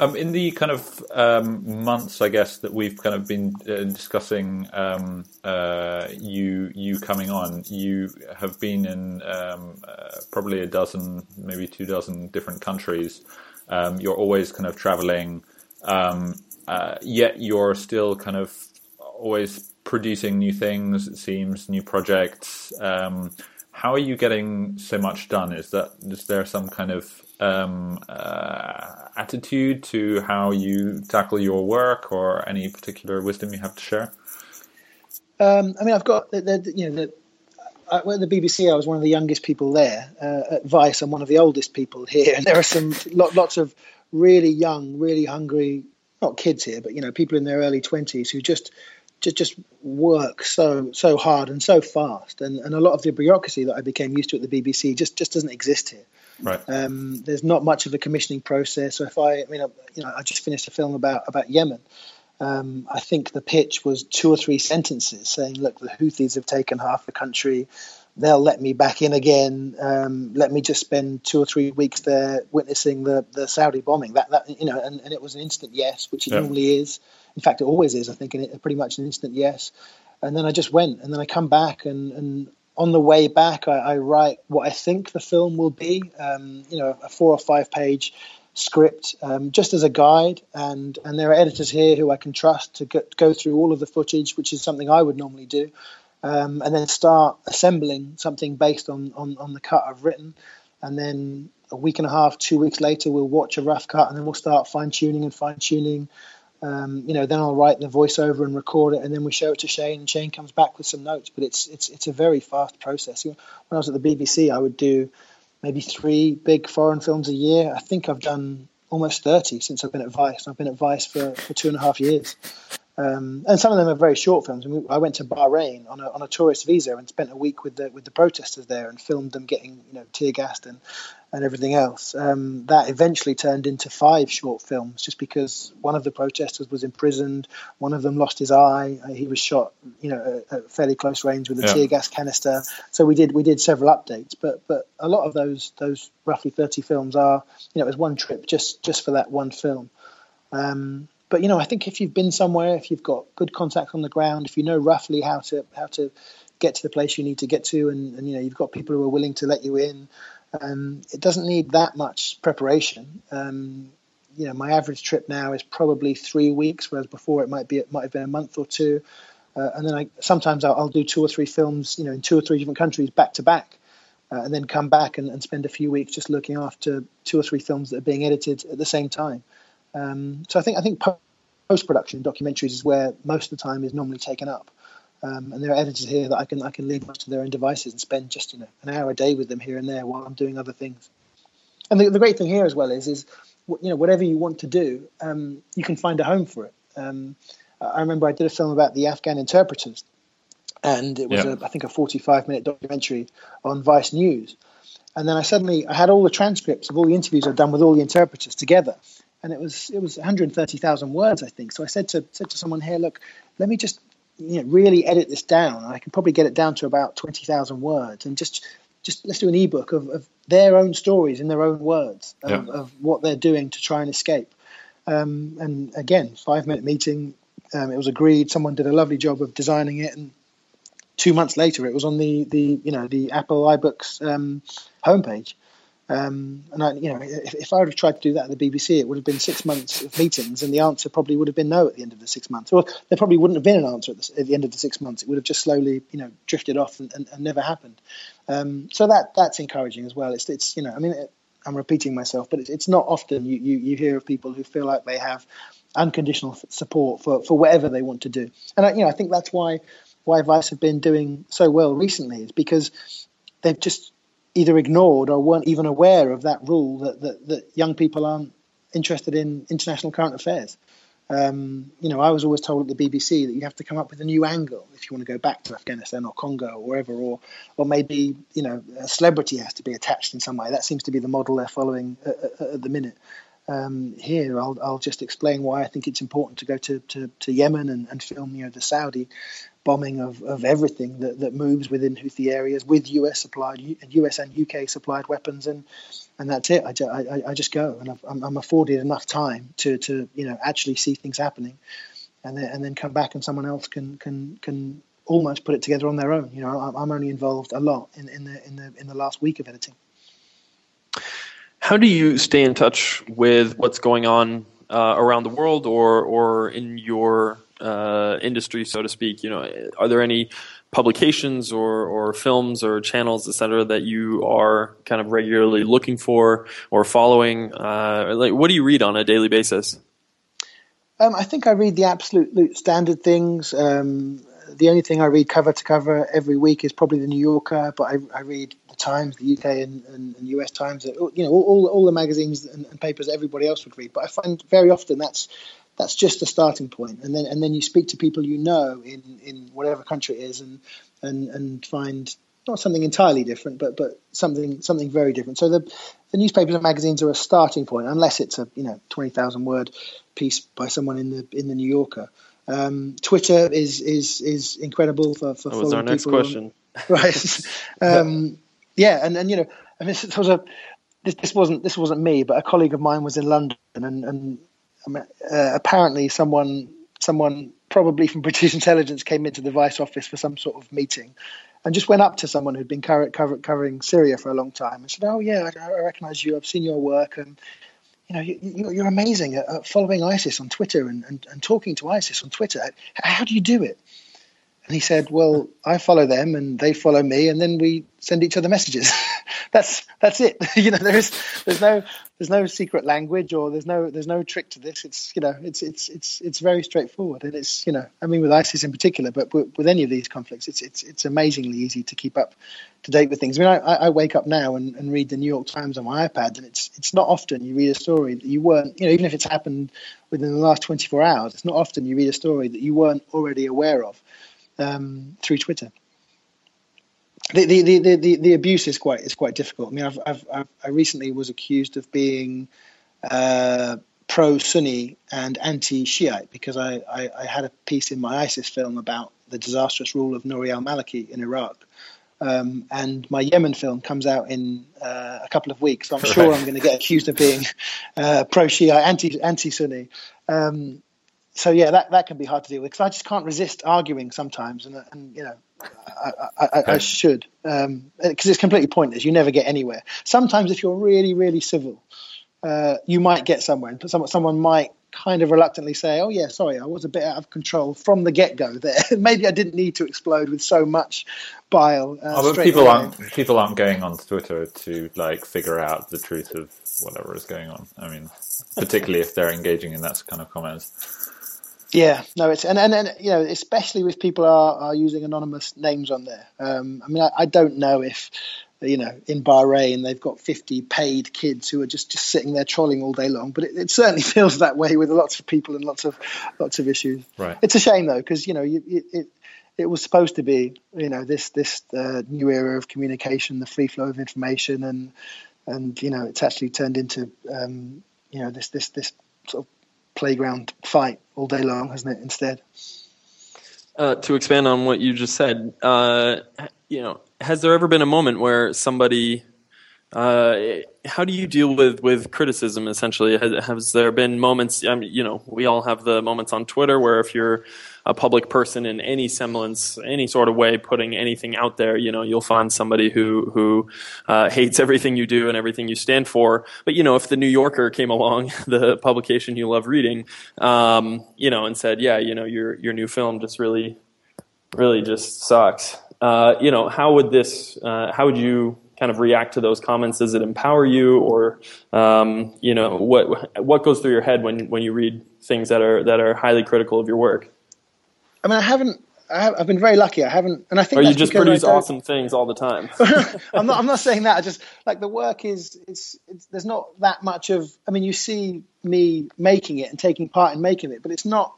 Um, in the kind of um, months, I guess that we've kind of been uh, discussing um, uh, you you coming on, you have been in um, uh, probably a dozen, maybe two dozen different countries. Um, you're always kind of traveling, um, uh, yet you're still kind of always producing new things. It seems new projects. how are you getting so much done? Is that is there some kind of um, uh, attitude to how you tackle your work, or any particular wisdom you have to share? Um, I mean, I've got the, the you know the. At the BBC, I was one of the youngest people there. Uh, at Vice, I'm one of the oldest people here, and there are some lots of really young, really hungry, not kids here, but you know, people in their early twenties who just just just work so so hard and so fast, and, and a lot of the bureaucracy that I became used to at the BBC just just doesn't exist here. Right. Um, there's not much of a commissioning process. So if I, I mean, I, you know, I just finished a film about about Yemen. Um, I think the pitch was two or three sentences saying, "Look, the Houthis have taken half the country. They'll let me back in again. Um, let me just spend two or three weeks there witnessing the, the Saudi bombing." That, that you know, and, and it was an instant yes, which it normally is. In fact, it always is. I think, pretty much an instant yes. And then I just went, and then I come back, and, and on the way back, I, I, write what I think the film will be. Um, you know, a four or five page script, um, just as a guide. And and there are editors here who I can trust to go, go through all of the footage, which is something I would normally do, um, and then start assembling something based on, on on the cut I've written. And then a week and a half, two weeks later, we'll watch a rough cut, and then we'll start fine tuning and fine tuning um, you know, then I'll write the voiceover and record it, and then we show it to Shane, and Shane comes back with some notes. But it's it's it's a very fast process. When I was at the BBC, I would do maybe three big foreign films a year. I think I've done almost thirty since I've been at Vice. I've been at Vice for, for two and a half years. Um, and some of them are very short films. I, went to Bahrain on a, on a tourist visa and spent a week with the with the protesters there and filmed them getting you know tear gassed and and everything else. Um, that eventually turned into five short films, just because one of the protesters was imprisoned, one of them lost his eye, uh, he was shot, you know, at, fairly close range with a yeah. tear gas canister. So we did we did several updates, but but a lot of those those roughly thirty films are, you know, it was one trip just just for that one film. Um, but you know, I think if you've been somewhere, if you've got good contact on the ground, if you know roughly how to how to get to the place you need to get to, and, and you know you've got people who are willing to let you in, um, it doesn't need that much preparation. Um, you know, my average trip now is probably three weeks, whereas before it might be it might have been a month or two. Uh, and then I sometimes I'll, I'll, do two or three films, you know, in two or three different countries back to back. uh, and then come back and, and, spend a few weeks just looking after two or three films that are being edited at the same time. Um, so I think I think post production documentaries is where most of the time is normally taken up. Um, and there are editors here that I can I can leave most of their own devices and spend just you know an hour a day with them here and there while I'm doing other things. And the, the great thing here as well is is you know whatever you want to do, um, you can find a home for it. Um, I remember I did a film about the Afghan interpreters, and it was yeah. a, I think a 45 minute documentary on Vice News. And then I suddenly I had all the transcripts of all the interviews I'd done with all the interpreters together, and it was it was 130,000 words I think. So I said to said to someone here, look, let me just you know, really edit this down. I can probably get it down to about 20,000 words and just just let's do an ebook of, of their own stories in their own words of, yeah. of what they're doing to try and escape. Um, and again, five minute meeting. Um, it was agreed. Someone did a lovely job of designing it, and two months later, it was on the the you know the Apple iBooks um, homepage. Um, and I, you know, if, if, I would have tried to do that at the BBC, it would have been six months of meetings, and the answer probably would have been no at the end of the six months. Or there probably wouldn't have been an answer at the, at the end of the six months. It would have just slowly, you know, drifted off and, and, and never happened. Um, so that that's encouraging as well. It's it's you know, I mean, it, I'm repeating myself, but it's, it's not often you, you you hear of people who feel like they have unconditional support for for whatever they want to do. And I, you know, I think that's why why Vice have been doing so well recently is because they've just either ignored or weren't even aware of that rule that, that, that young people aren't interested in international current affairs. Um, you know, I was always told at the BBC that you have to come up with a new angle if you want to go back to Afghanistan or Congo or wherever, or or maybe you know a celebrity has to be attached in some way. That seems to be the model they're following at, at, at the minute. Um, here, I'll, I'll just explain why I think it's important to go to, to, to Yemen and, and film you know the Saudi bombing of, of everything that, that moves within Houthi areas with US supplied and US and UK supplied weapons and and that's it. I, I, I just go and I'm, I'm afforded enough time to, to you know actually see things happening, and then and then come back and someone else can can can almost put it together on their own. You know, I'm only involved a lot in, in the in the in the last week of editing. How do you stay in touch with what's going on uh, around the world or or in your uh, industry, so to speak? You know, are there any publications or, or films or channels, etc., that you are kind of regularly looking for or following? Uh, like, what do you read on a daily basis? Um, I think I read the absolute standard things. Um, the only thing I read cover to cover every week is probably the New Yorker, but I, I read the Times, the UK and, and, and US Times. Uh, you know, all, all the magazines and, and papers everybody else would read. But I find very often that's that's just a starting point and then and then you speak to people you know in in whatever country it is and and and find not something entirely different but but something something very different so the the newspapers and magazines are a starting point unless it's a you know 20,000 word piece by someone in the in the New Yorker um, Twitter is is is incredible for for that was our next question on, right um, yeah and and you know I mean this was a this, this wasn't this wasn't me but a colleague of mine was in London and and uh, apparently someone someone probably from British intelligence came into the vice office for some sort of meeting and just went up to someone who'd been cover, cover, covering Syria for a long time and said, "Oh yeah, I, I recognise you. I've seen your work, and you know you, are amazing at, following ISIS on Twitter and, and, and talking to ISIS on Twitter. How do you do it?" And he said, "Well, I follow them, and they follow me, and then we send each other messages. that's that's it. you know, there's there's no there's no secret language or there's no there's no trick to this. It's you know, it's it's it's it's very straightforward, and it's you know, I mean, with ISIS in particular, but with, with any of these conflicts, it's it's it's amazingly easy to keep up to date with things. I mean, I, I wake up now and, and read the New York Times on my iPad, and it's it's not often you read a story that you weren't, you know, even if it's happened within the last 24 hours, it's not often you read a story that you weren't already aware of um, through Twitter. The, the, the, the, the abuse is quite is quite difficult. I mean, I've, I've, I've i recently was accused of being uh, pro Sunni and anti Shiite because I, I, I, had a piece in my ISIS film about the disastrous rule of Nouri al Maliki in Iraq. Um, and my Yemen film comes out in uh, a couple of weeks. So I'm sure. I'm going to get accused of being uh, pro Shiite, anti anti Sunni. Um, so yeah, that, that can be hard to deal with because I just can't resist arguing sometimes, and and you know, I, I, I, I should because um, it's completely pointless. You never get anywhere. Sometimes if you're really really civil, uh, you might get somewhere, and someone someone might kind of reluctantly say, "Oh yeah, sorry, I was a bit out of control from the get-go." There, maybe I didn't need to explode with so much bile. Uh, oh, but people away. aren't people aren't going on Twitter to like figure out the truth of whatever is going on. I mean, particularly if they're engaging in that kind of comments. Yeah, no, it's and, and, and you know, especially if people are, are using anonymous names on there. Um, I mean, I, I, don't know if you know in Bahrain they've got 50 paid kids who are just, just sitting there trolling all day long, but it, it certainly feels that way with lots of people and lots of lots of issues. Right. It's a shame though because you know you, it it was supposed to be you know this this uh, new era of communication, the free flow of information, and and you know it's actually turned into um, you know this this this sort of playground fight all day long, hasn't it? Instead. Uh, to expand on what you just said, uh, you know, has there ever been a moment where somebody uh, how do you deal with, with criticism? Essentially, has, has there been moments? I mean, you know, we all have the moments on Twitter where if you're a public person in any semblance, any sort of way, putting anything out there, you know, you'll find somebody who who uh, hates everything you do and everything you stand for. But you know, if the New Yorker came along, the publication you love reading, um, you know, and said, "Yeah, you know, your your new film just really, really just sucks," uh, you know, how would this? Uh, how would you kind of react to those comments? Does it empower you, or um, you know, what what goes through your head when when you read things that are that are highly critical of your work? I mean, I haven't. I have, I've been very lucky. I haven't, and I think. Or you just produce awesome things all the time. I'm not. I'm not saying that. I just like the work is. It's, it's. There's not that much of. I mean, you see me making it and taking part in making it, but it's not.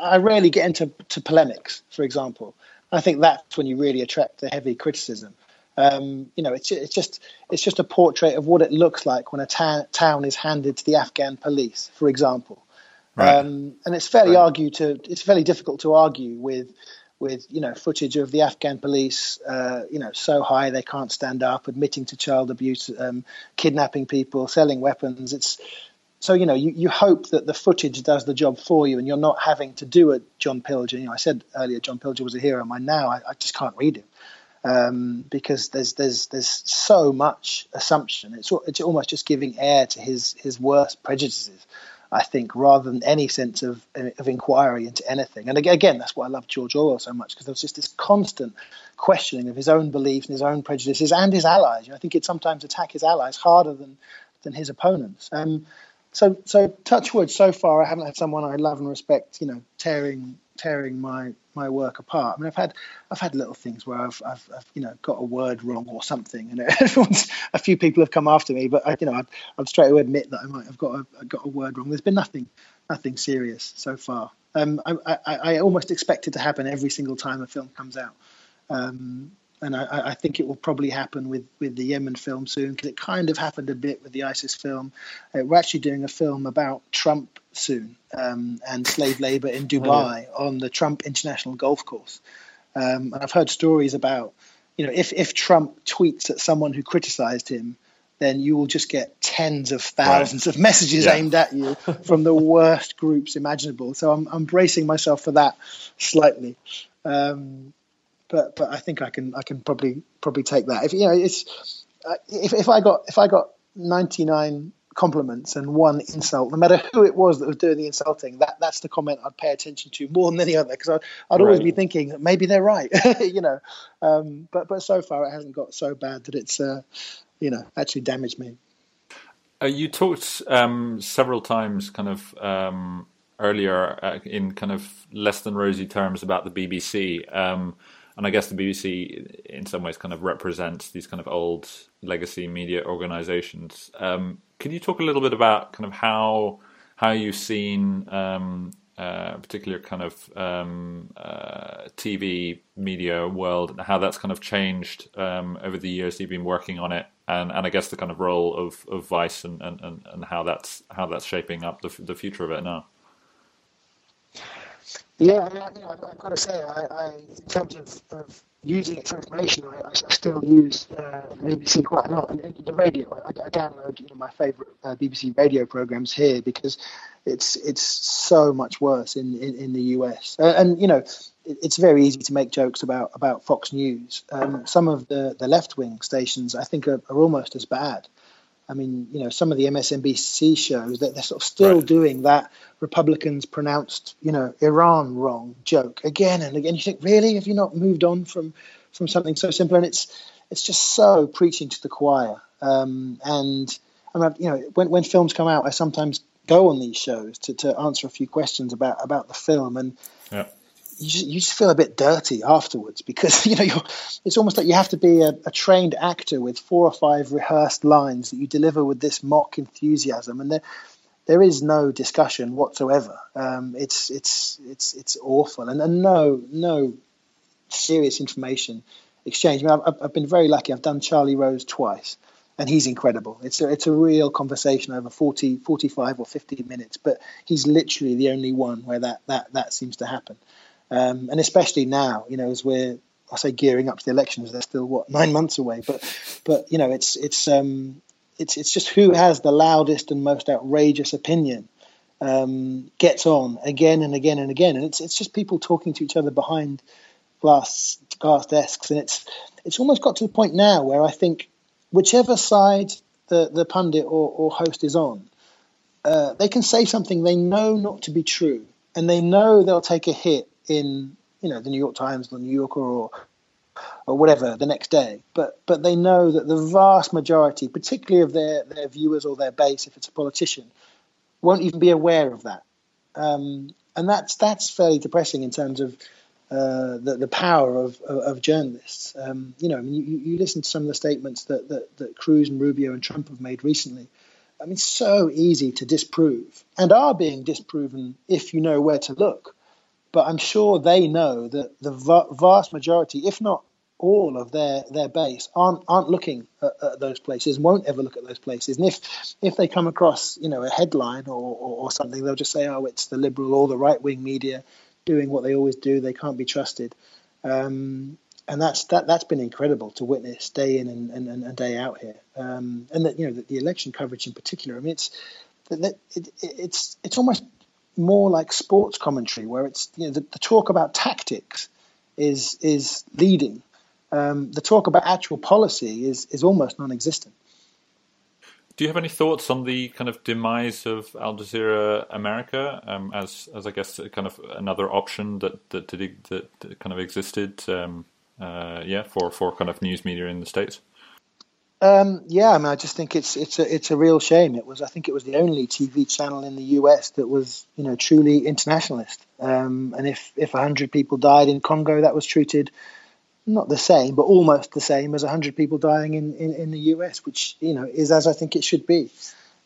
I rarely get into to polemics, for example. I think that's when you really attract the heavy criticism. Um, you know, it's, it's just it's just a portrait of what it looks like when a ta- town is handed to the Afghan police, for example. Right. Um, and it's fairly right. argue to it's fairly difficult to argue with with you know footage of the Afghan police, uh, you know, so high they can't stand up, admitting to child abuse, um, kidnapping people, selling weapons. It's so you know you, you hope that the footage does the job for you, and you're not having to do a John Pilger. You know, I said earlier John Pilger was a hero mine. Now I, I just can't read him um, because there's there's there's so much assumption. It's it's almost just giving air to his his worst prejudices. I think rather than any sense of of inquiry into anything. And again, that's why I love George Orwell so much because there's just this constant questioning of his own beliefs and his own prejudices and his allies. You know, I think he'd sometimes attack his allies harder than than his opponents. Um, so so touch wood. So far, I haven't had someone I love and respect, you know, tearing tearing my my work apart. I mean, I've had I've had little things where I've, I've, I've you know got a word wrong or something, and everyone's a few people have come after me, but I, you know I'd straight away admit that I might have got a got a word wrong. There's been nothing nothing serious so far. Um, I, I, I almost expect it to happen every single time a film comes out. Um, and I, I, think it will probably happen with, with the Yemen film soon because it kind of happened a bit with the ISIS film. Uh, we're actually doing a film about Trump soon um, and slave labor in Dubai oh, yeah. on the Trump International Golf Course. Um, and I've heard stories about, you know, if, if Trump tweets at someone who criticized him, then you will just get tens of thousands right. of messages yeah. aimed at you from the worst groups imaginable. So I'm, I'm bracing myself for that slightly. Um, but but I think I can I can probably probably take that. If you know, it's uh, if if I got if I got 99 compliments and one insult, no matter who it was that was doing the insulting, that that's the comment I'd pay attention to more than any other because I'd, I'd right. always be thinking maybe they're right, you know. Um, but but so far it hasn't got so bad that it's uh, you know actually damaged me. Uh, you talked um, several times, kind of um, earlier, uh, in kind of less than rosy terms about the BBC. Um, and I guess the BBC, in some ways, kind of represents these kind of old legacy media organisations. Um, can you talk a little bit about kind of how how you've seen um, uh, particular kind of um, uh, TV media world and how that's kind of changed um, over the years you've been working on it, and, and I guess the kind of role of, of Vice and, and, and how that's how that's shaping up the, the future of it now. Yeah, I mean, know, I've got to say, I, I in terms of, of using it for information, I, I still use uh, BBC quite a lot. And, and the radio, I, I download you know, my favourite uh, BBC radio programs here because it's it's so much worse in, in, in the US. Uh, and you know, it, it's very easy to make jokes about about Fox News. Um, some of the the left wing stations, I think, are, are almost as bad. I mean, you know, some of the MSNBC shows that they're sort of still right. doing that Republicans pronounced, you know, Iran wrong joke again and again. You think, really, have you not moved on from from something so simple? And it's it's just so preaching to the choir. Um, and I mean, you know, when when films come out, I sometimes go on these shows to, to answer a few questions about about the film and. Yeah you just, you just feel a bit dirty afterwards because you know it's almost like you have to be a, a, trained actor with four or five rehearsed lines that you deliver with this mock enthusiasm, and there there is no discussion whatsoever. Um, it's it's it's it's awful, and, and no no serious information exchange. I mean, I've, I've been very lucky. I've done Charlie Rose twice and he's incredible. It's a, it's a real conversation over 40, 45 or 50 minutes, but he's literally the only one where that, that, that seems to happen. Um, and especially now, you know, as we're I say gearing up to the elections, they're still what nine months away. But but you know, it's it's um, it's it's just who has the loudest and most outrageous opinion um, gets on again and again and again, and it's it's just people talking to each other behind glass glass desks, and it's it's almost got to the point now where I think whichever side the the pundit or, or host is on, uh, they can say something they know not to be true, and they know they'll take a hit in you know the New York Times, the New Yorker, or or whatever the next day. But but they know that the vast majority, particularly of their their viewers or their base, if it's a politician, won't even be aware of that. Um, and that's that's fairly depressing in terms of uh, the the power of of, of journalists. Um, you know, I mean, you, you listen to some of the statements that, that that Cruz and Rubio and Trump have made recently. I mean, so easy to disprove, and are being disproven if you know where to look but I'm sure they know that the vast majority, if not all of their, their base aren't aren't looking at, at, those places, won't ever look at those places. And if if they come across you know a headline or, or, or something, they'll just say, oh, it's the liberal or the right wing media doing what they always do. They can't be trusted. Um, and that's that that's been incredible to witness day in and, and, and day out here. Um, and that you know the, the, election coverage in particular. I mean, it's that it, it's it's almost more like sports commentary, where it's you know the, the talk about tactics is is leading. Um, the talk about actual policy is is almost non-existent. Do you have any thoughts on the kind of demise of Al Jazeera America um, as as I guess kind of another option that that that, kind of existed? Um, uh, yeah, for for kind of news media in the states. Um, yeah, I mean, I just think it's it's a it's a real shame. It was, I think, it was the only TV channel in the US that was, you know, truly internationalist. Um, and if if hundred people died in Congo, that was treated not the same, but almost the same as hundred people dying in, in, in the US, which you know is as I think it should be.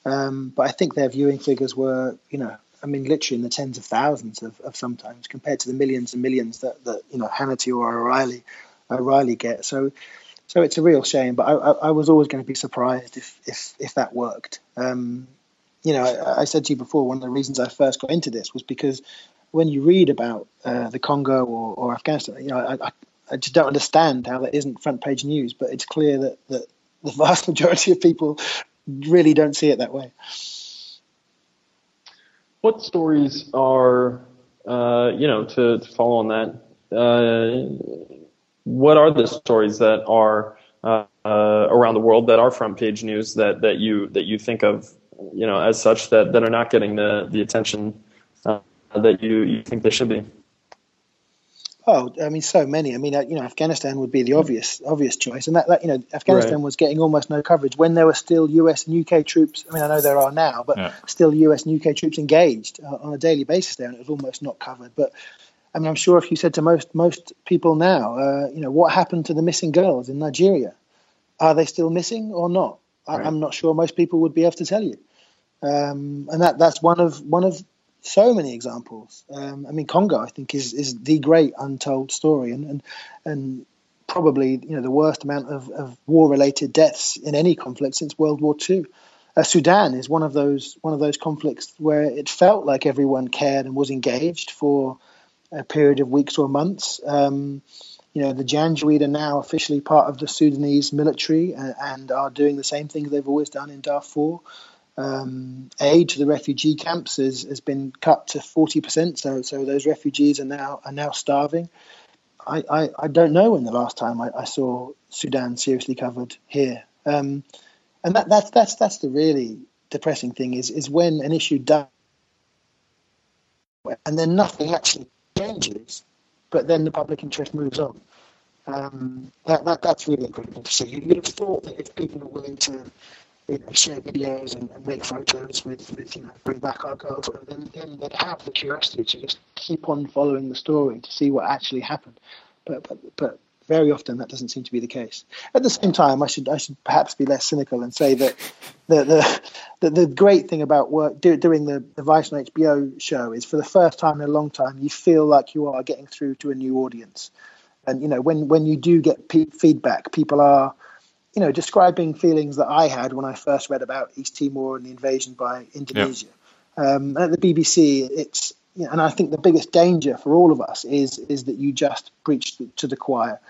Um, but I think their viewing figures were, you know, I mean, literally in the tens of thousands of, of sometimes compared to the millions and millions that, that you know Hannity or O'Reilly O'Reilly get. So so it's a real shame, but I, I, I was always going to be surprised if if, if that worked. Um, you know, I, I, said to you before, one of the reasons I first got into this was because when you read about uh, the Congo or, or, Afghanistan, you know, I, I, just don't understand how that isn't front page news. But it's clear that, that the vast majority of people really don't see it that way. What stories are, uh, you know, to, to follow on that? Uh, what are the stories that are uh, uh, around the world that are front page news that that you that you think of you know as such that that are not getting the the attention uh, that you you think they should be Oh, I mean, so many. I mean, uh, you know, Afghanistan would be the obvious obvious choice, and that, that you know, Afghanistan right. was getting almost no coverage when there were still U.S. and U.K. troops. I mean, I know there are now, but yeah. still U.S. and U.K. troops engaged uh, on a daily basis there, and it was almost not covered. But I mean, I'm sure if you said to most most people now, uh, you know, what happened to the missing girls in Nigeria? Are they still missing or not? Right. I, am not sure most people would be able to tell you. Um, and that that's one of one of so many examples. Um, I mean, Congo, I think, is is the great untold story, and and, and probably you know the worst amount of, of war related deaths in any conflict since World War II. Uh, Sudan is one of those one of those conflicts where it felt like everyone cared and was engaged for a period of weeks or months. Um, you know, the Janjaweed are now officially part of the Sudanese military and, and are doing the same things they've always done in Darfur. Um, aid to the refugee camps has, has been cut to 40%, so, so those refugees are now are now starving. I, I, I don't know when the last time I, I saw Sudan seriously covered here. Um, and that, that's that's that's the really depressing thing is is when an issue does, and then nothing actually changes, but then the public interest moves on. Um, that, that that's really incredible to see. You, would have thought that if people are willing to you know, share videos and, and, make photos with, with, you know, bring back our girls, then, then they'd have the curiosity to just keep on following the story to see what actually happened. But but but very often that doesn't seem to be the case. At the same time, I should I should perhaps be less cynical and say that the the the, the great thing about work do, doing the, the Vice and HBO show is for the first time in a long time you feel like you are getting through to a new audience, and you know when when you do get pe- feedback, people are you know describing feelings that I had when I first read about East Timor and the invasion by Indonesia. Um, at the BBC, it's you know, and I think the biggest danger for all of us is is that you just preach to the choir,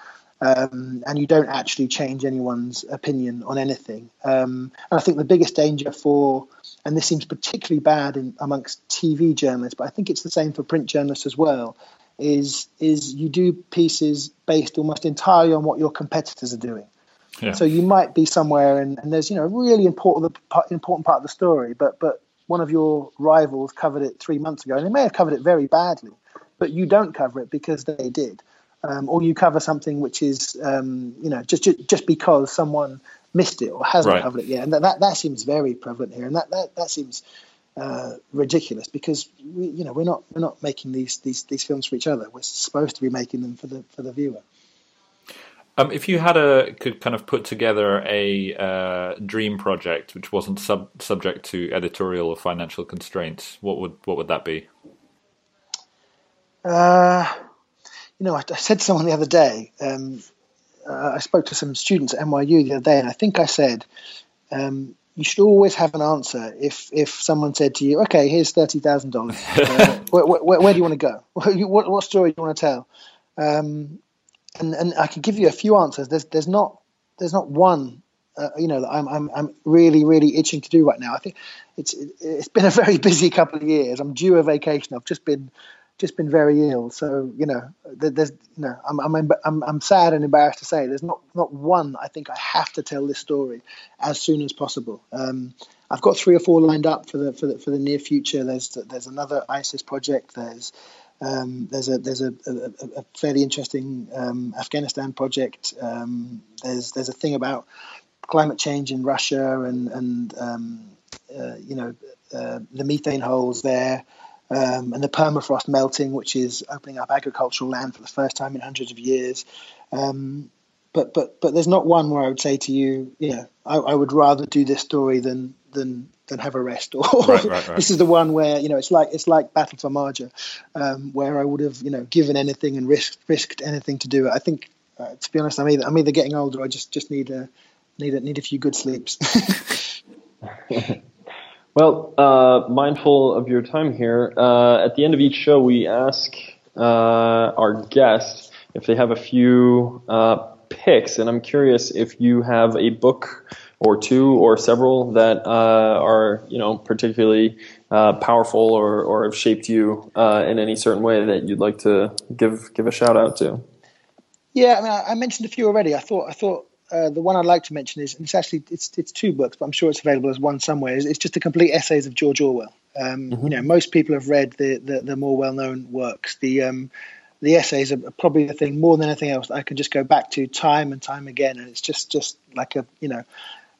um, and you don't actually change anyone's opinion on anything. Um, and I think the biggest danger for, and this seems particularly bad in, amongst TV journalists, but I think it's the same for print journalists as well, is is you do pieces based almost entirely on what your competitors are doing. Yeah. So you might be somewhere and, and there's you know a really important important part of the story, but but one of your rivals covered it three months ago, and they may have covered it very badly, but you don't cover it because they did, um, or you cover something which is, um, you know, just, just just because someone missed it or hasn't right. covered it yet, and that, that, that seems very prevalent here, and that that, that seems uh, ridiculous because we, you know we're not we're not making these these these films for each other. We're supposed to be making them for the for the viewer. Um, if you had a could kind of put together a uh, dream project which wasn't sub, subject to editorial or financial constraints, what would what would that be? Uh, you know, I, I, said to someone the other day. Um, uh, I spoke to some students at NYU the other day, and I think I said um, you should always have an answer if if someone said to you, "Okay, here's thirty thousand uh, dollars. Where, where, where, do you want to go? what, what story do you want to tell?" Um, and and I can give you a few answers. There's there's not there's not one uh, you know that I'm, I'm I'm really really itching to do right now. I think it's it's been a very busy couple of years. I'm due a vacation. I've just been just been very ill, so you know there's you know I'm I'm I'm, I'm sad and embarrassed to say there's not not one. I think I have to tell this story as soon as possible. Um, I've got three or four lined up for the for the for the near future. There's there's another ISIS project. There's um, there's a there's a, a, a fairly interesting um, Afghanistan project. Um, there's there's a thing about climate change in Russia and and um, uh, you know uh, the methane holes there. Um, and the permafrost melting, which is opening up agricultural land for the first time in hundreds of years. Um, but but but there's not one where I would say to you, you know, I, I would rather do this story than than than have a rest. Or right, right, right. this is the one where you know it's like it's like Battle for Marja, um, where I would have you know given anything and risked risked anything to do it. I think uh, to be honest, I'm either I'm either getting older. I just just need a need a need a few good sleeps. well, uh, mindful of your time here, uh, at the end of each show, we ask uh, our guests if they have a few uh, picks, and I'm curious if you have a book or two or several that uh, are you know particularly uh, powerful or, or have shaped you in any certain way that you'd like to give give a shout out to? Yeah, I mean, I, mentioned a few already. I thought I thought uh, the one I'd like to mention is and it's actually it's it's two books, but I'm sure it's available as one somewhere. It's, it's just the complete essays of George Orwell. Um, mm-hmm. You know, most people have read the the, the more well known works. The um, the essays are probably the thing more than anything else I can just go back to time and time again, and it's just just like a you know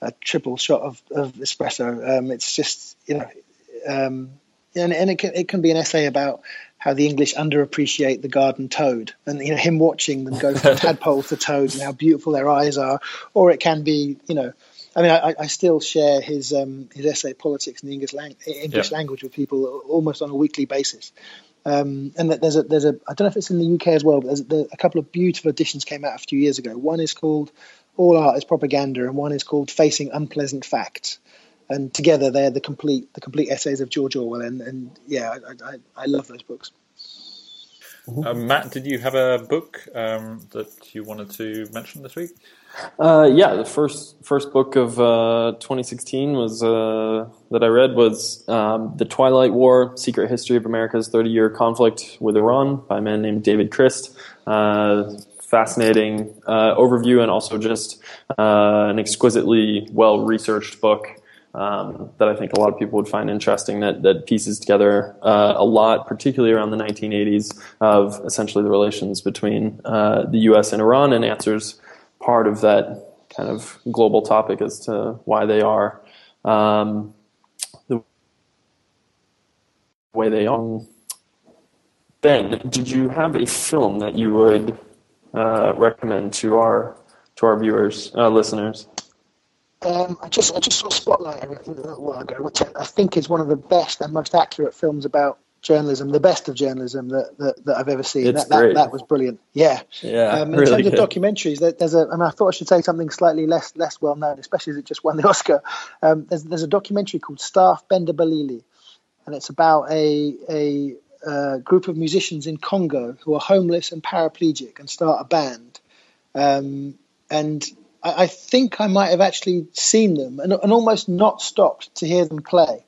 a triple shot of, of espresso. Um, it's just you know, um, and, and it can it can be an essay about how the English underappreciate the garden toad, and you know him watching them go from tadpoles to toads and how beautiful their eyes are, or it can be you know. I mean, I, I still share his um, his essay "Politics in the English, lang- English yep. Language" with people almost on a weekly basis. Um, and there's a there's a I don't know if it's in the UK as well, but there's, there's a couple of beautiful editions came out a few years ago. One is called all art is propaganda, and one is called Facing Unpleasant Facts. And together, they're the complete the complete essays of George Orwell, and, and yeah, I, I, I love those books. Um, Matt, did you have a book um, that you wanted to mention this week? Uh, yeah, the first first book of uh, 2016 was uh, that I read was um, "The Twilight War: Secret History of America's 30 Year Conflict with Iran" by a man named David Crist. Uh, fascinating uh, overview and also just uh, an exquisitely well researched book um, that I think a lot of people would find interesting that, that pieces together uh, a lot, particularly around the 1980s, of essentially the relations between uh, the US and Iran and answers part of that kind of global topic as to why they are um, the way they are. Ben, did you have a film that you would uh, recommend to our to our viewers, uh, listeners? Um, I just I just saw Spotlight a little while ago, which I think is one of the best and most accurate films about journalism, the best of journalism that that, that I've ever seen. It's that, great. that, that was brilliant. Yeah. Yeah, Um, in really terms good. of documentaries, there, there's a. I mean, I thought I should say something slightly less less well known, especially as it just won the Oscar. Um, there's there's a documentary called Staff Benda Bilili, and it's about a a uh, group of musicians in Congo who are homeless and paraplegic and start a band. Um, and I, I think I might have actually seen them and, and almost not stopped to hear them play.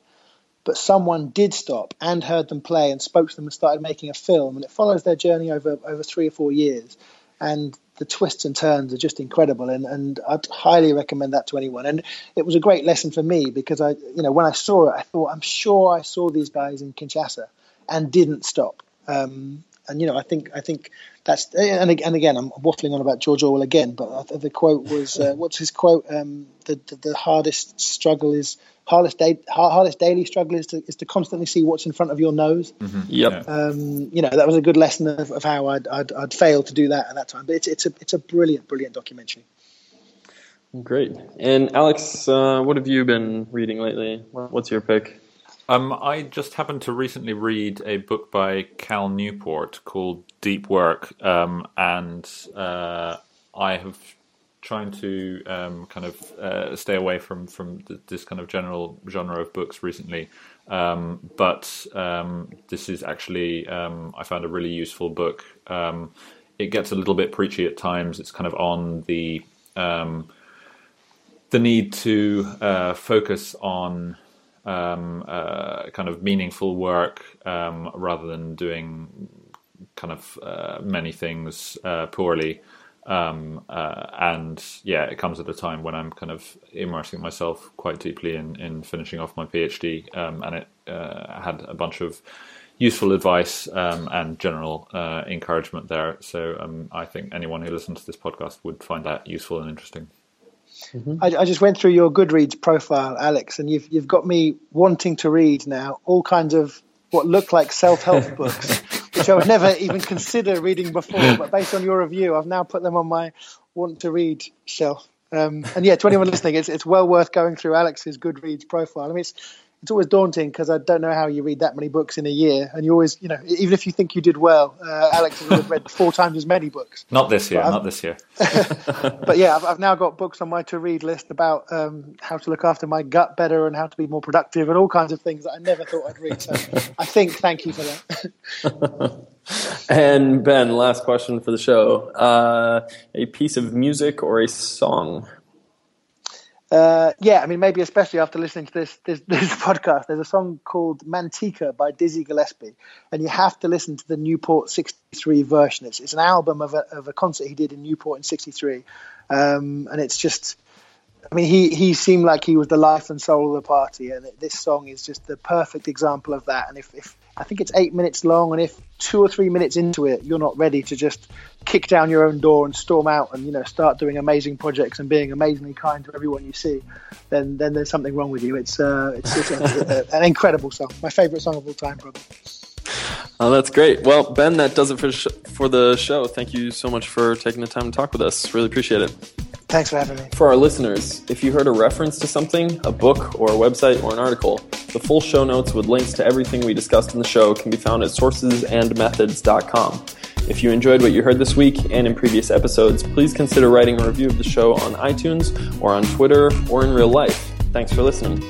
But someone did stop and heard them play and spoke to them and started making a film. And it follows their journey over, over three or four years. And the twists and turns are just incredible. And, and I'd highly recommend that to anyone. And it was a great lesson for me because I, you know, when I saw it, I thought, I'm sure I saw these guys in Kinshasa and didn't stop. Um, and you know, I think I think that's and, ag- and again, I'm waffling on about George Orwell again, but the quote was uh, what's his quote? Um, the, the the hardest struggle is hardest day hardest daily struggle is to is to constantly see what's in front of your nose. Yep. Um, you know, that was a good lesson of, of how I'd, I'd I'd failed to do that at that time. But it's it's a it's a brilliant brilliant documentary. Great. And Alex, uh, what have you been reading lately? What's your pick? Um, I just happened to recently read a book by Cal Newport called Deep Work, um, and uh, I have trying to um, kind of uh, stay away from from th- this kind of general genre of books recently. Um, but um, this is actually um, I found a really useful book. Um, it gets a little bit preachy at times. It's kind of on the um, the need to uh, focus on um, uh, kind of meaningful work um, rather than doing kind of uh, many things uh, poorly. Um, uh, and yeah, it comes at a time when I'm kind of immersing myself quite deeply in, in finishing off my PhD, um, and it uh, had a bunch of useful advice um, and general uh, encouragement there. So um, I think anyone who listens to this podcast would find that useful and interesting. I, I just went through your Goodreads profile, Alex, and you've you've got me wanting to read now all kinds of what look like self help books, which I would never even consider reading before. But based on your review, I've now put them on my want to read shelf. Um, and yeah, to anyone listening, it's it's well worth going through Alex's Goodreads profile. I mean, it's it's always daunting because I don't know how you read that many books in a year, and you always, you know, even if you think you did well, uh, Alex has always read four times as many books. Not this year, not this year. But yeah, I've, I've now got books on my to read list about um, how to look after my gut better and how to be more productive and all kinds of things that I never thought I'd read. So I think thank you for that. And Ben, last question for the show: uh, a piece of music or a song? Uh, yeah, I mean, maybe especially after listening to this, this this podcast, there's a song called Manteca by Dizzy Gillespie, and you have to listen to the Newport '63 version. It's it's an album of a of a concert he did in Newport in '63, um, and it's just. I mean, he, he seemed like he was the life and soul of the party, and this song is just the perfect example of that. And if, if I think it's eight minutes long, and if two or three minutes into it you're not ready to just kick down your own door and storm out and you know start doing amazing projects and being amazingly kind to everyone you see, then then there's something wrong with you. It's uh, it's, it's a, an incredible song, my favorite song of all time, probably. Oh, that's great. Well, Ben, that does it for sh- for the show. Thank you so much for taking the time to talk with us. Really appreciate it. Thanks for having me. For our listeners, if you heard a reference to something, a book or a website or an article, the full show notes with links to everything we discussed in the show can be found at sourcesandmethods.com. If you enjoyed what you heard this week and in previous episodes, please consider writing a review of the show on iTunes or on Twitter or in real life. Thanks for listening.